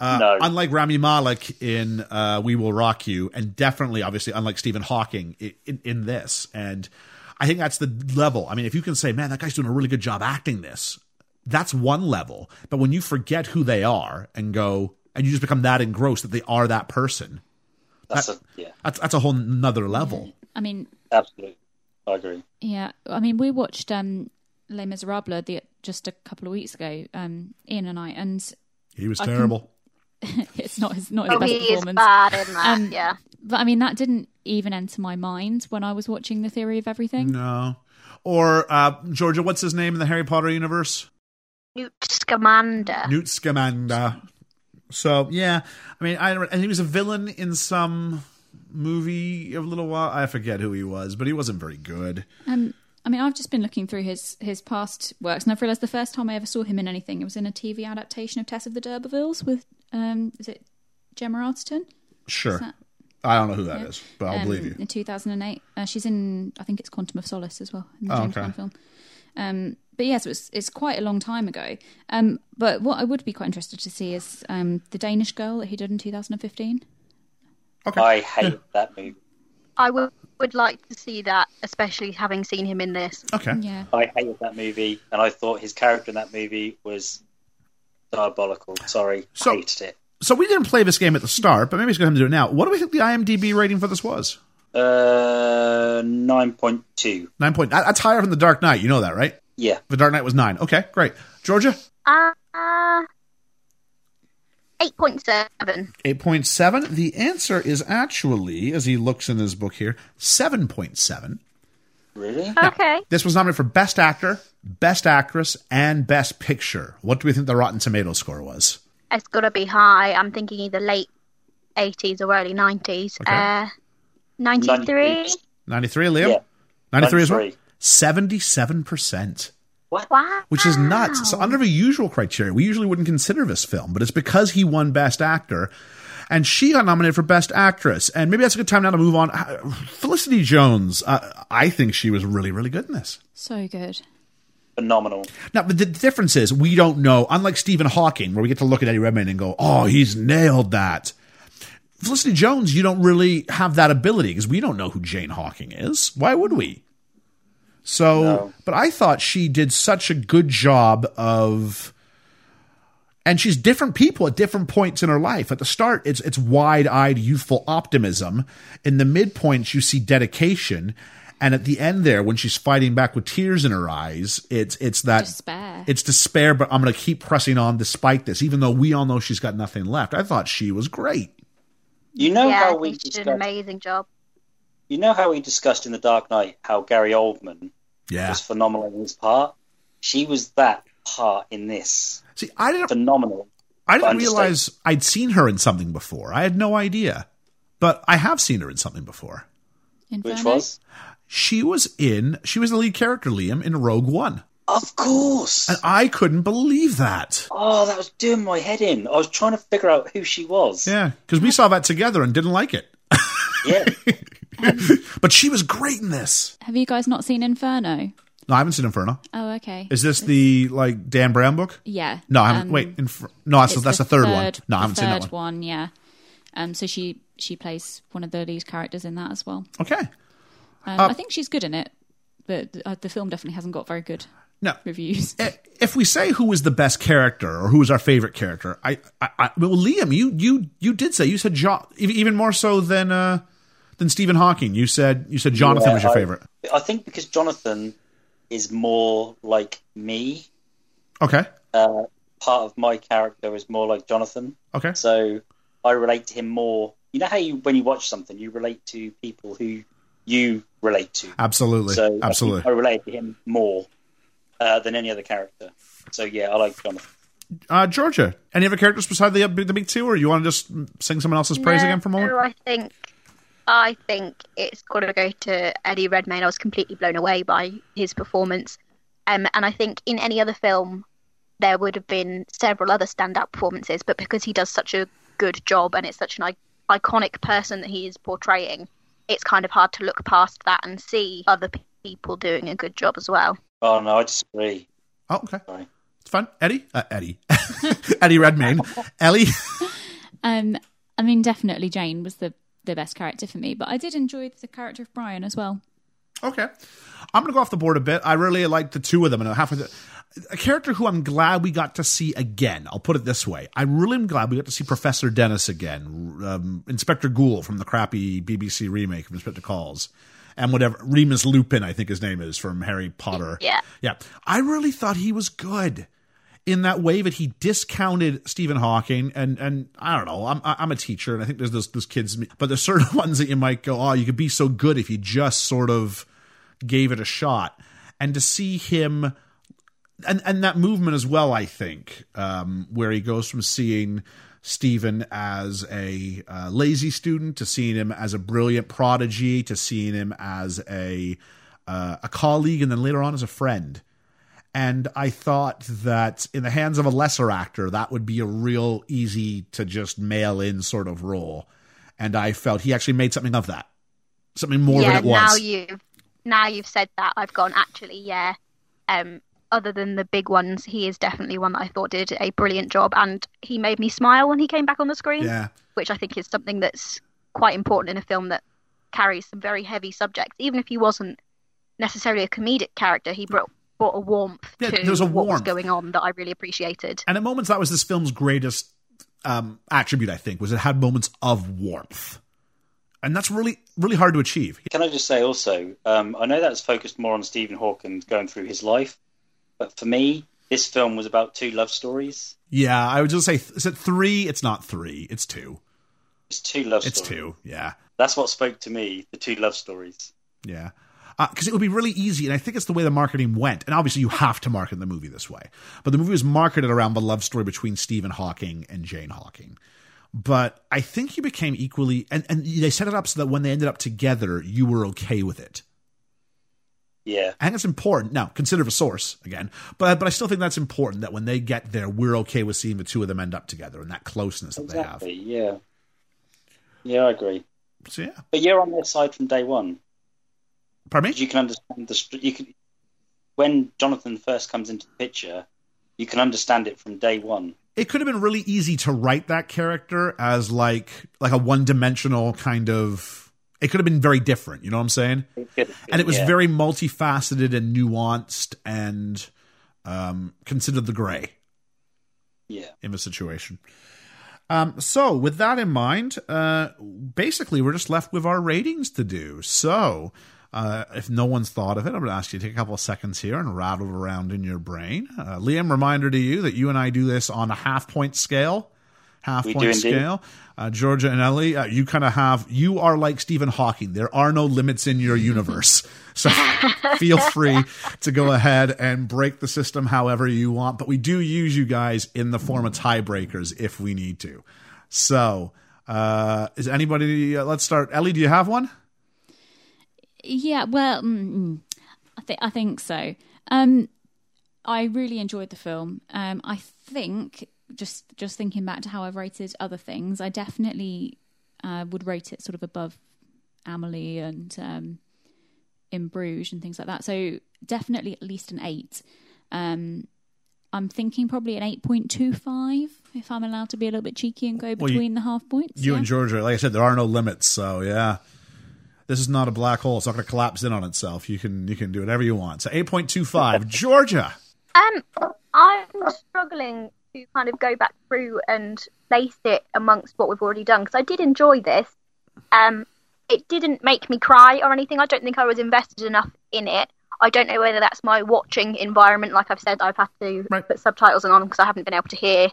no, Unlike Rami Malek in uh, "We Will Rock You," and definitely, obviously, unlike Stephen Hawking in, in, in this, and I think that's the level. I mean, if you can say, "Man, that guy's doing a really good job acting this," that's one level. But when you forget who they are and go, and you just become that engrossed that they are that person, that's a yeah, that's that's a whole nother level. I mean, absolutely. I agree. yeah. I mean, we watched um, Les Miserables the, just a couple of weeks ago, um, Ian and I, and He was I can- terrible. it's not his not his Oh, best he is performance. bad in that. Um, yeah. But I mean, that didn't even enter my mind when I was watching The Theory of Everything. No. Or uh, Georgia, what's his name in the Harry Potter universe? Newt Scamander. Newt Scamander. So yeah, I mean, I and he was a villain in some movie a little while. I forget who he was, but he wasn't very good. Um, I mean, I've just been looking through his his past works, and I've realised the first time I ever saw him in anything, it was in a TV adaptation of Tess of the D'Urbervilles with, um, is it Gemma Arterton? Sure, that- I don't know who that is, but I'll um, believe you. In 2008, uh, she's in, I think it's Quantum of Solace as well, in the Oh, James okay. Bond film. Um, but yes, it was, it's quite a long time ago. Um, but what I would be quite interested to see is um, the Danish Girl that he did in 2015. Okay, I hate that movie. I would, would like to see that, especially having seen him in this. okay. Yeah. I hated that movie, and I thought his character in that movie was diabolical. Sorry, So- hated it. So we didn't play this game at the start, but maybe it's going to do it now. What do we think the IMDb rating for this was? Uh, nine point two. Nine point. That's higher than the Dark Knight. You know that, right? Yeah, The Dark Knight was nine. Okay, great. Georgia, Uh, 8.7. eight point seven. The answer is actually, as he looks in his book here, seven point seven. really. Okay. This was nominated for Best Actor, Best Actress, and Best Picture. What do we think the Rotten Tomatoes score was? It's got to be high. I'm thinking either late 80s or early 90s. Okay. Uh, 93? 93, Liam? Yeah. 93 as well? 77%, What? Wow. which is nuts. So, under the usual criteria, we usually wouldn't consider this film, but it's because he won Best Actor. And she got nominated for Best Actress. And maybe that's a good time now to move on. Felicity Jones, uh, I think she was really, really good in this. So good. Phenomenal. Now, but the difference is we don't know, unlike Stephen Hawking, where we get to look at Eddie Redmayne and go, oh, he's nailed that. Felicity Jones, you don't really have that ability because we don't know who Jane Hawking is. Why would we? So, No. but I thought she did such a good job of, and she's different people at different points in her life. At the start, it's it's wide eyed, youthful optimism. In the midpoints, you see dedication, and at the end, there, when she's fighting back with tears in her eyes, it's it's that Despair. It's despair, but I'm going to keep pressing on despite this, even though we all know she's got nothing left. I thought she was great. You know yeah, how we think she did an amazing job. You know how we discussed in the Dark Knight how Gary Oldman Yeah. was phenomenal in his part. She was that part in this. See, I didn't Phenomenal. I didn't realize I'd seen her in something before. I had no idea, but I have seen her in something before. Inferno? Which was, She was in. She was the lead character, Liam, in Rogue One, of course. and I couldn't believe that. Oh, that was doing my head in. I was trying to figure out who she was. Yeah, because we saw that together and didn't like it. Yeah. But she was great in this. Have you guys not seen Inferno? No, I haven't seen Inferno. Oh, okay. Is this the like Dan Brown book? yeah. No, I haven't. Um, wait, Infer- no, that's it's that's the, third, one. No, I haven't seen that one. one. Yeah. Um. So she she plays one of the lead characters in that as well. Okay. Um, Uh, I think she's good in it, but uh, the film definitely hasn't got very good Now, reviews. if we say who was the best character or who was our favorite character, I, I, I well, Liam, you, you, you did say you said John, even more so than uh, than Stephen Hawking. You said you said Jonathan Yeah, was your I- favorite. I think because Jonathan is more like me. Okay, Uh, part of my character is more like Jonathan. okay, So I relate to him more. You know how you, when you watch something, you relate to people who you relate to. absolutely, So absolutely. I relate to him more uh, than any other character. So yeah, I like Jonathan. Uh, Georgia, any other characters beside the the big two, or you want to just sing someone else's praise No, again for a moment? I think I think it's got to go to Eddie Redmayne. I was completely blown away by his performance. Um, and I think in any other film, there would have been several other standout performances, but because he does such a good job and it's such an I- iconic person that he is portraying, it's kind of hard to look past that and see other people doing a good job as well. Oh no, I disagree. Oh, okay. Sorry. It's fun. Eddie? Uh, Eddie. Eddie Redmayne. Ellie? Um, I mean, definitely Jane was the the best character for me, but I did enjoy the character of Brian as well. Okay. I'm going to go off the board a bit. I really like the two of them. And half of the, a character who I'm glad we got to see again. I'll put it this way. I really am glad we got to see Professor Dennis again. Um, Inspector Goole from the crappy BBC remake of Inspector Calls. And whatever, Remus Lupin, I think his name is from Harry Potter. Yeah. Yeah. I really thought he was good in that way that he discounted Stephen Hawking and and I don't know I'm I'm a teacher and I think there's those those kids but there's certain ones that you might go oh you could be so good if you just sort of gave it a shot and to see him and and that movement as well I think um, where he goes from seeing Stephen as a uh, lazy student to seeing him as a brilliant prodigy to seeing him as a uh, a colleague and then later on as a friend and I thought that in the hands of a lesser actor, that would be a real easy to just mail in sort of role. And I felt he actually made something of that, something more yeah, than it was. now you've now you've said that, I've gone actually, yeah. Um, other than the big ones, he is definitely one that I thought did a brilliant job, and he made me smile when he came back on the screen. yeah, which I think is something that's quite important in a film that carries some very heavy subjects. Even if he wasn't necessarily a comedic character, he brought, brought a warmth Yeah, to there's a what was warmth. going on that I really appreciated. and at moments that was this film's greatest um, attribute. I think was it had moments of warmth, and that's really really hard to achieve. Can I just say also, um, I know that's focused more on Stephen Hawking going through his life, but for me, this film was about two love stories. Yeah, I would just say is it three? It's not three. It's two. It's two love It's stories. two. Yeah. That's what spoke to me. The two love stories. Yeah. Uh, because it would be really easy, and I think it's the way the marketing went. And obviously, you have to market the movie this way. But the movie was marketed around the love story between Stephen Hawking and Jane Hawking. But I think you became equally, and, and they set it up so that when they ended up together, you were okay with it. Yeah. I think it's important. Now, consider the source again, but but I still think that's important that when they get there, we're okay with seeing the two of them end up together and that closeness that they have. Exactly. Yeah. Yeah, I agree. So yeah, But you're on their side from day one. pardon me. You can understand the. You can when Jonathan first comes into the picture, you can understand it from day one. it could have been really easy to write that character as like like a one dimensional kind of it could have been very different you know what i'm saying and it was Yeah. very multifaceted and nuanced and um considered the gray Yeah. in the situation um so with that in mind uh basically we're just left with our ratings to do so uh, if no one's thought of it, I'm going to ask you to take a couple of seconds here and rattle around in your brain. Uh, Liam, reminder to you that you and I do this on a half point scale. Half We point scale. Uh, Georgia and Ellie, uh, you kind of have, you are like Stephen Hawking. There are no limits in your universe. So feel free to go ahead and break the system however you want. But we do use you guys in the form of tiebreakers if we need to. So, uh, is anybody, uh, let's start. Ellie, do you have one? Yeah, well, mm, mm, I think I think so. Um, I really enjoyed the film. Um, I think just just thinking back to how I've rated other things, I definitely uh, would rate it sort of above Amelie and um, in Bruges and things like that. So definitely at least an eight. Um, I'm thinking probably an eight point two five if I'm allowed to be a little bit cheeky and go Well, you- between the half points. You yeah. and Georgia, like I said, there are no limits. So yeah, this is not a black hole. It's not going to collapse in on itself. You can you can do whatever you want. So eight point two five, Georgia. Um, I'm struggling to kind of go back through and place it amongst what we've already done because I did enjoy this. Um, it didn't make me cry or anything. I don't think I was invested enough in it. I don't know whether that's my watching environment. Like I've said, I've had to Right. put subtitles on because I haven't been able to hear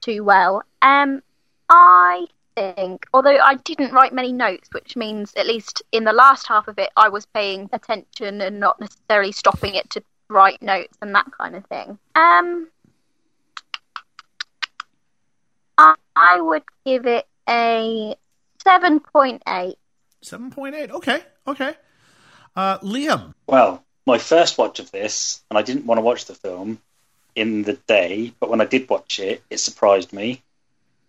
too well. Um, I think, although I didn't write many notes, which means at least in the last half of it, I was paying attention and not necessarily stopping it to write notes and that kind of thing. Um, I, I would give it a seven point eight. Seven point eight. Okay, okay. Uh, Liam. Well, my first watch of this, and I didn't want to watch the film in the day, but when I did watch it, it surprised me.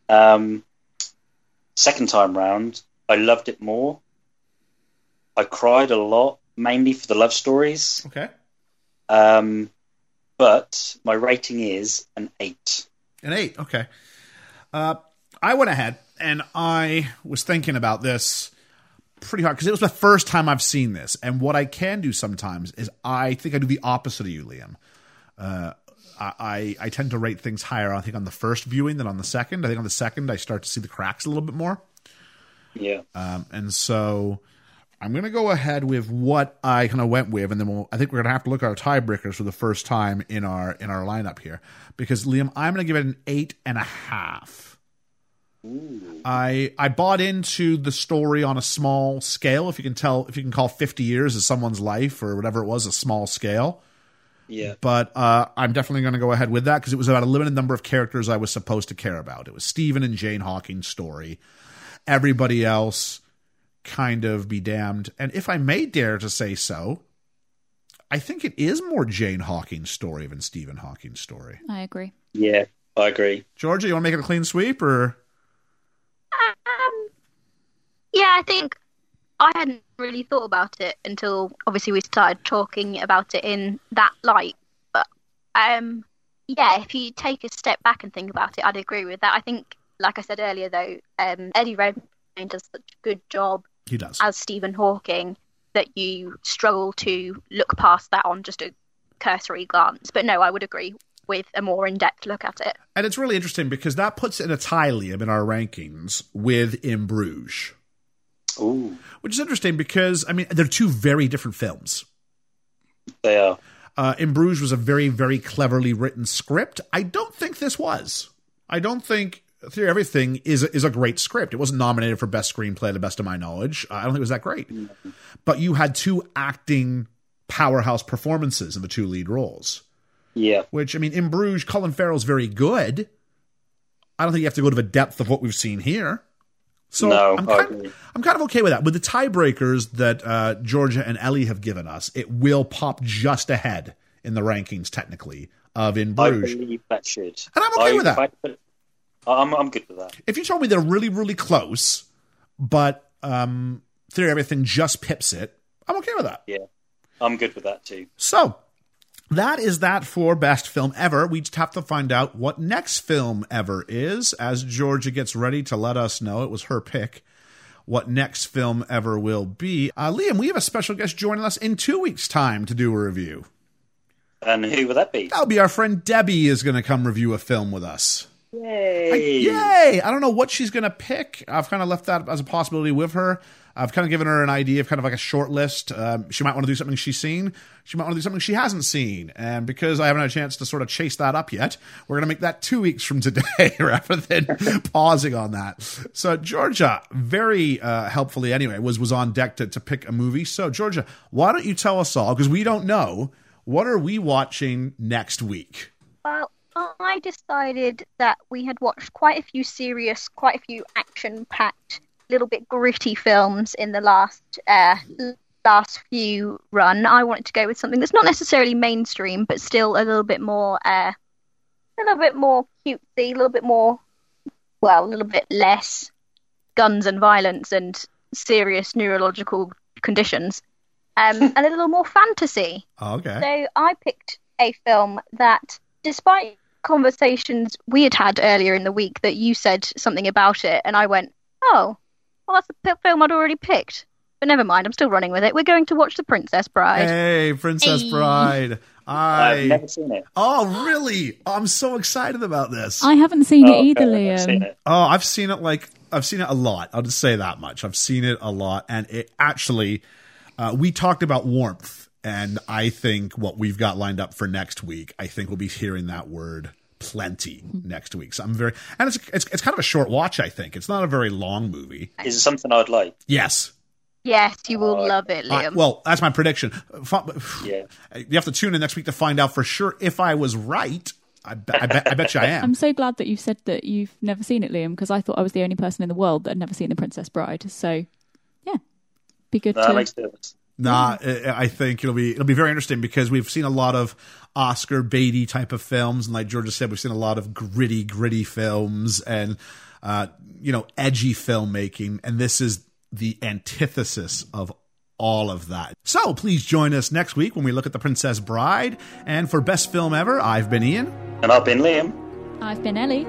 Um, second time round, I loved it more. I cried a lot, mainly for the love stories. Okay. Um, but my rating is an eight. An eight. Okay. Uh, I went ahead and I was thinking about this pretty hard because it was the first time I've seen this. And what I can do sometimes is I think I do the opposite of you, Liam. Uh, I, I tend to rate things higher, I think, on the first viewing than on the second. I think on the second, I start to see the cracks a little bit more. Yeah. Um, and so I'm going to go ahead with what I kind of went with, and then we'll, I think we're going to have to look at our tiebreakers for the first time in our in our lineup here. Because Liam, I'm going to give it an eight and a half. I I bought into the story on a small scale. If you can tell, if you can call 50 years as someone's life or whatever it was a small scale. Yeah. But uh, I'm definitely going to go ahead with that because it was about a limited number of characters I was supposed to care about. It was Stephen and Jane Hawking's story. Everybody else, kind of be damned. And if I may dare to say so, I think it is more Jane Hawking's story than Stephen Hawking's story. I agree. Yeah, I agree. Georgia, you want to make it a clean sweep or? Um, yeah, I think I hadn't really thought about it until obviously we started talking about it in that light. But um, yeah, if you take a step back and think about it, I'd agree with that. I think, like I said earlier, though, um, Eddie Redmayne does such a good job He does. as Stephen Hawking that you struggle to look past that on just a cursory glance. But no, I would agree with a more in-depth look at it. And it's really interesting because that puts it in a tie, in our rankings with In Bruges, Ooh, which is interesting because, I mean, they're two very different films. they are. Uh, In Bruges was a very, very cleverly written script. I don't think this was. I don't think Theory of Everything is a, is a great script. It wasn't nominated for best screenplay, to the best of my knowledge. I don't think it was that great. But you had two acting powerhouse performances in the two lead roles. Yeah. Which I mean, in Bruges, Colin Farrell's very good. I don't think you have to go to the depth of what we've seen here. So No, I'm kind, agree. I'm kind of okay with that. With the tiebreakers that uh, Georgia and Ellie have given us, it will pop just ahead in the rankings, technically, of In Bruges. I believe that should. And I'm okay I- with that. I I'm, I'm good with that. If you told me they're really, really close, but um, Theory Everything just pips it, I'm okay with that. Yeah. I'm good with that too. So that is that for best film ever. We just have to find out what next film ever is as Georgia gets ready to let us know. It was her pick. What next film ever will be. Uh, Liam, we have a special guest joining us in two weeks' time to do a review. And who will that be? That'll be our friend Debbie is going to come review a film with us. Yay! I, yay! I don't know what she's going to pick. I've kind of left that as a possibility with her. I've kind of given her an idea of kind of like a short list. Um, she might want to do something she's seen. She might want to do something she hasn't seen. And because I haven't had a chance to sort of chase that up yet, we're going to make that two weeks from today rather than pausing on that. So Georgia, very uh, helpfully anyway, was was on deck to, to pick a movie. So Georgia, why don't you tell us all because we don't know what are we watching next week? Well, I decided that we had watched quite a few serious, quite a few action-packed, little bit gritty films in the last uh, last few run. I wanted to go with something that's not necessarily mainstream, but still a little bit more, uh, a little bit more cutesy, a little bit more, well, a little bit less guns and violence and serious neurological conditions, um, and a little more fantasy. Okay. So I picked a film that, despite conversations we had had earlier in the week, that you said something about it, and I went, "Oh, well, that's a p- film I'd already picked." But never mind, I'm still running with it. We're going to watch The Princess Bride. Hey, Princess Hey. Bride. I've I never seen it. Oh, really? I'm so excited about this. I haven't seen Oh, it either, okay, I've seen Liam. it. oh, I've seen it like I've seen it a lot. I'll just say that much. I've seen it a lot and it actually uh, we talked about warmth and I think what we've got lined up for next week, I think we'll be hearing that word plenty next week. So I'm very and it's it's it's kind of a short watch, I think. It's not a very long movie. Is it something I'd like? Yes. Yes, you will Oh, love it, I- Liam. well, that's my prediction. Fu- Yeah. You have to tune in next week to find out for sure if I was right. I, be- I, bet, I bet you I am. I'm so glad that you said that you've never seen it, Liam, because I thought I was the only person in the world that had never seen The Princess Bride. So, yeah. Be good No, to. that makes sense. Nah, I I think it'll be it'll be very interesting because we've seen a lot of Oscar baity type of films, and like Georgia said, we've seen a lot of gritty, gritty films and uh, you know edgy filmmaking, and this is the antithesis of all of that. So please join us next week when we look at The Princess Bride. And for best film ever, I've been Ian. And I've been Liam. I've been Ellie.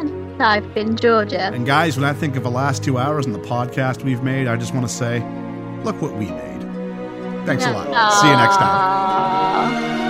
And I've been Georgia. And guys, when I think of the last two hours and the podcast we've made, I just want to say, look what we made. Thanks a lot. See you next time. Aww.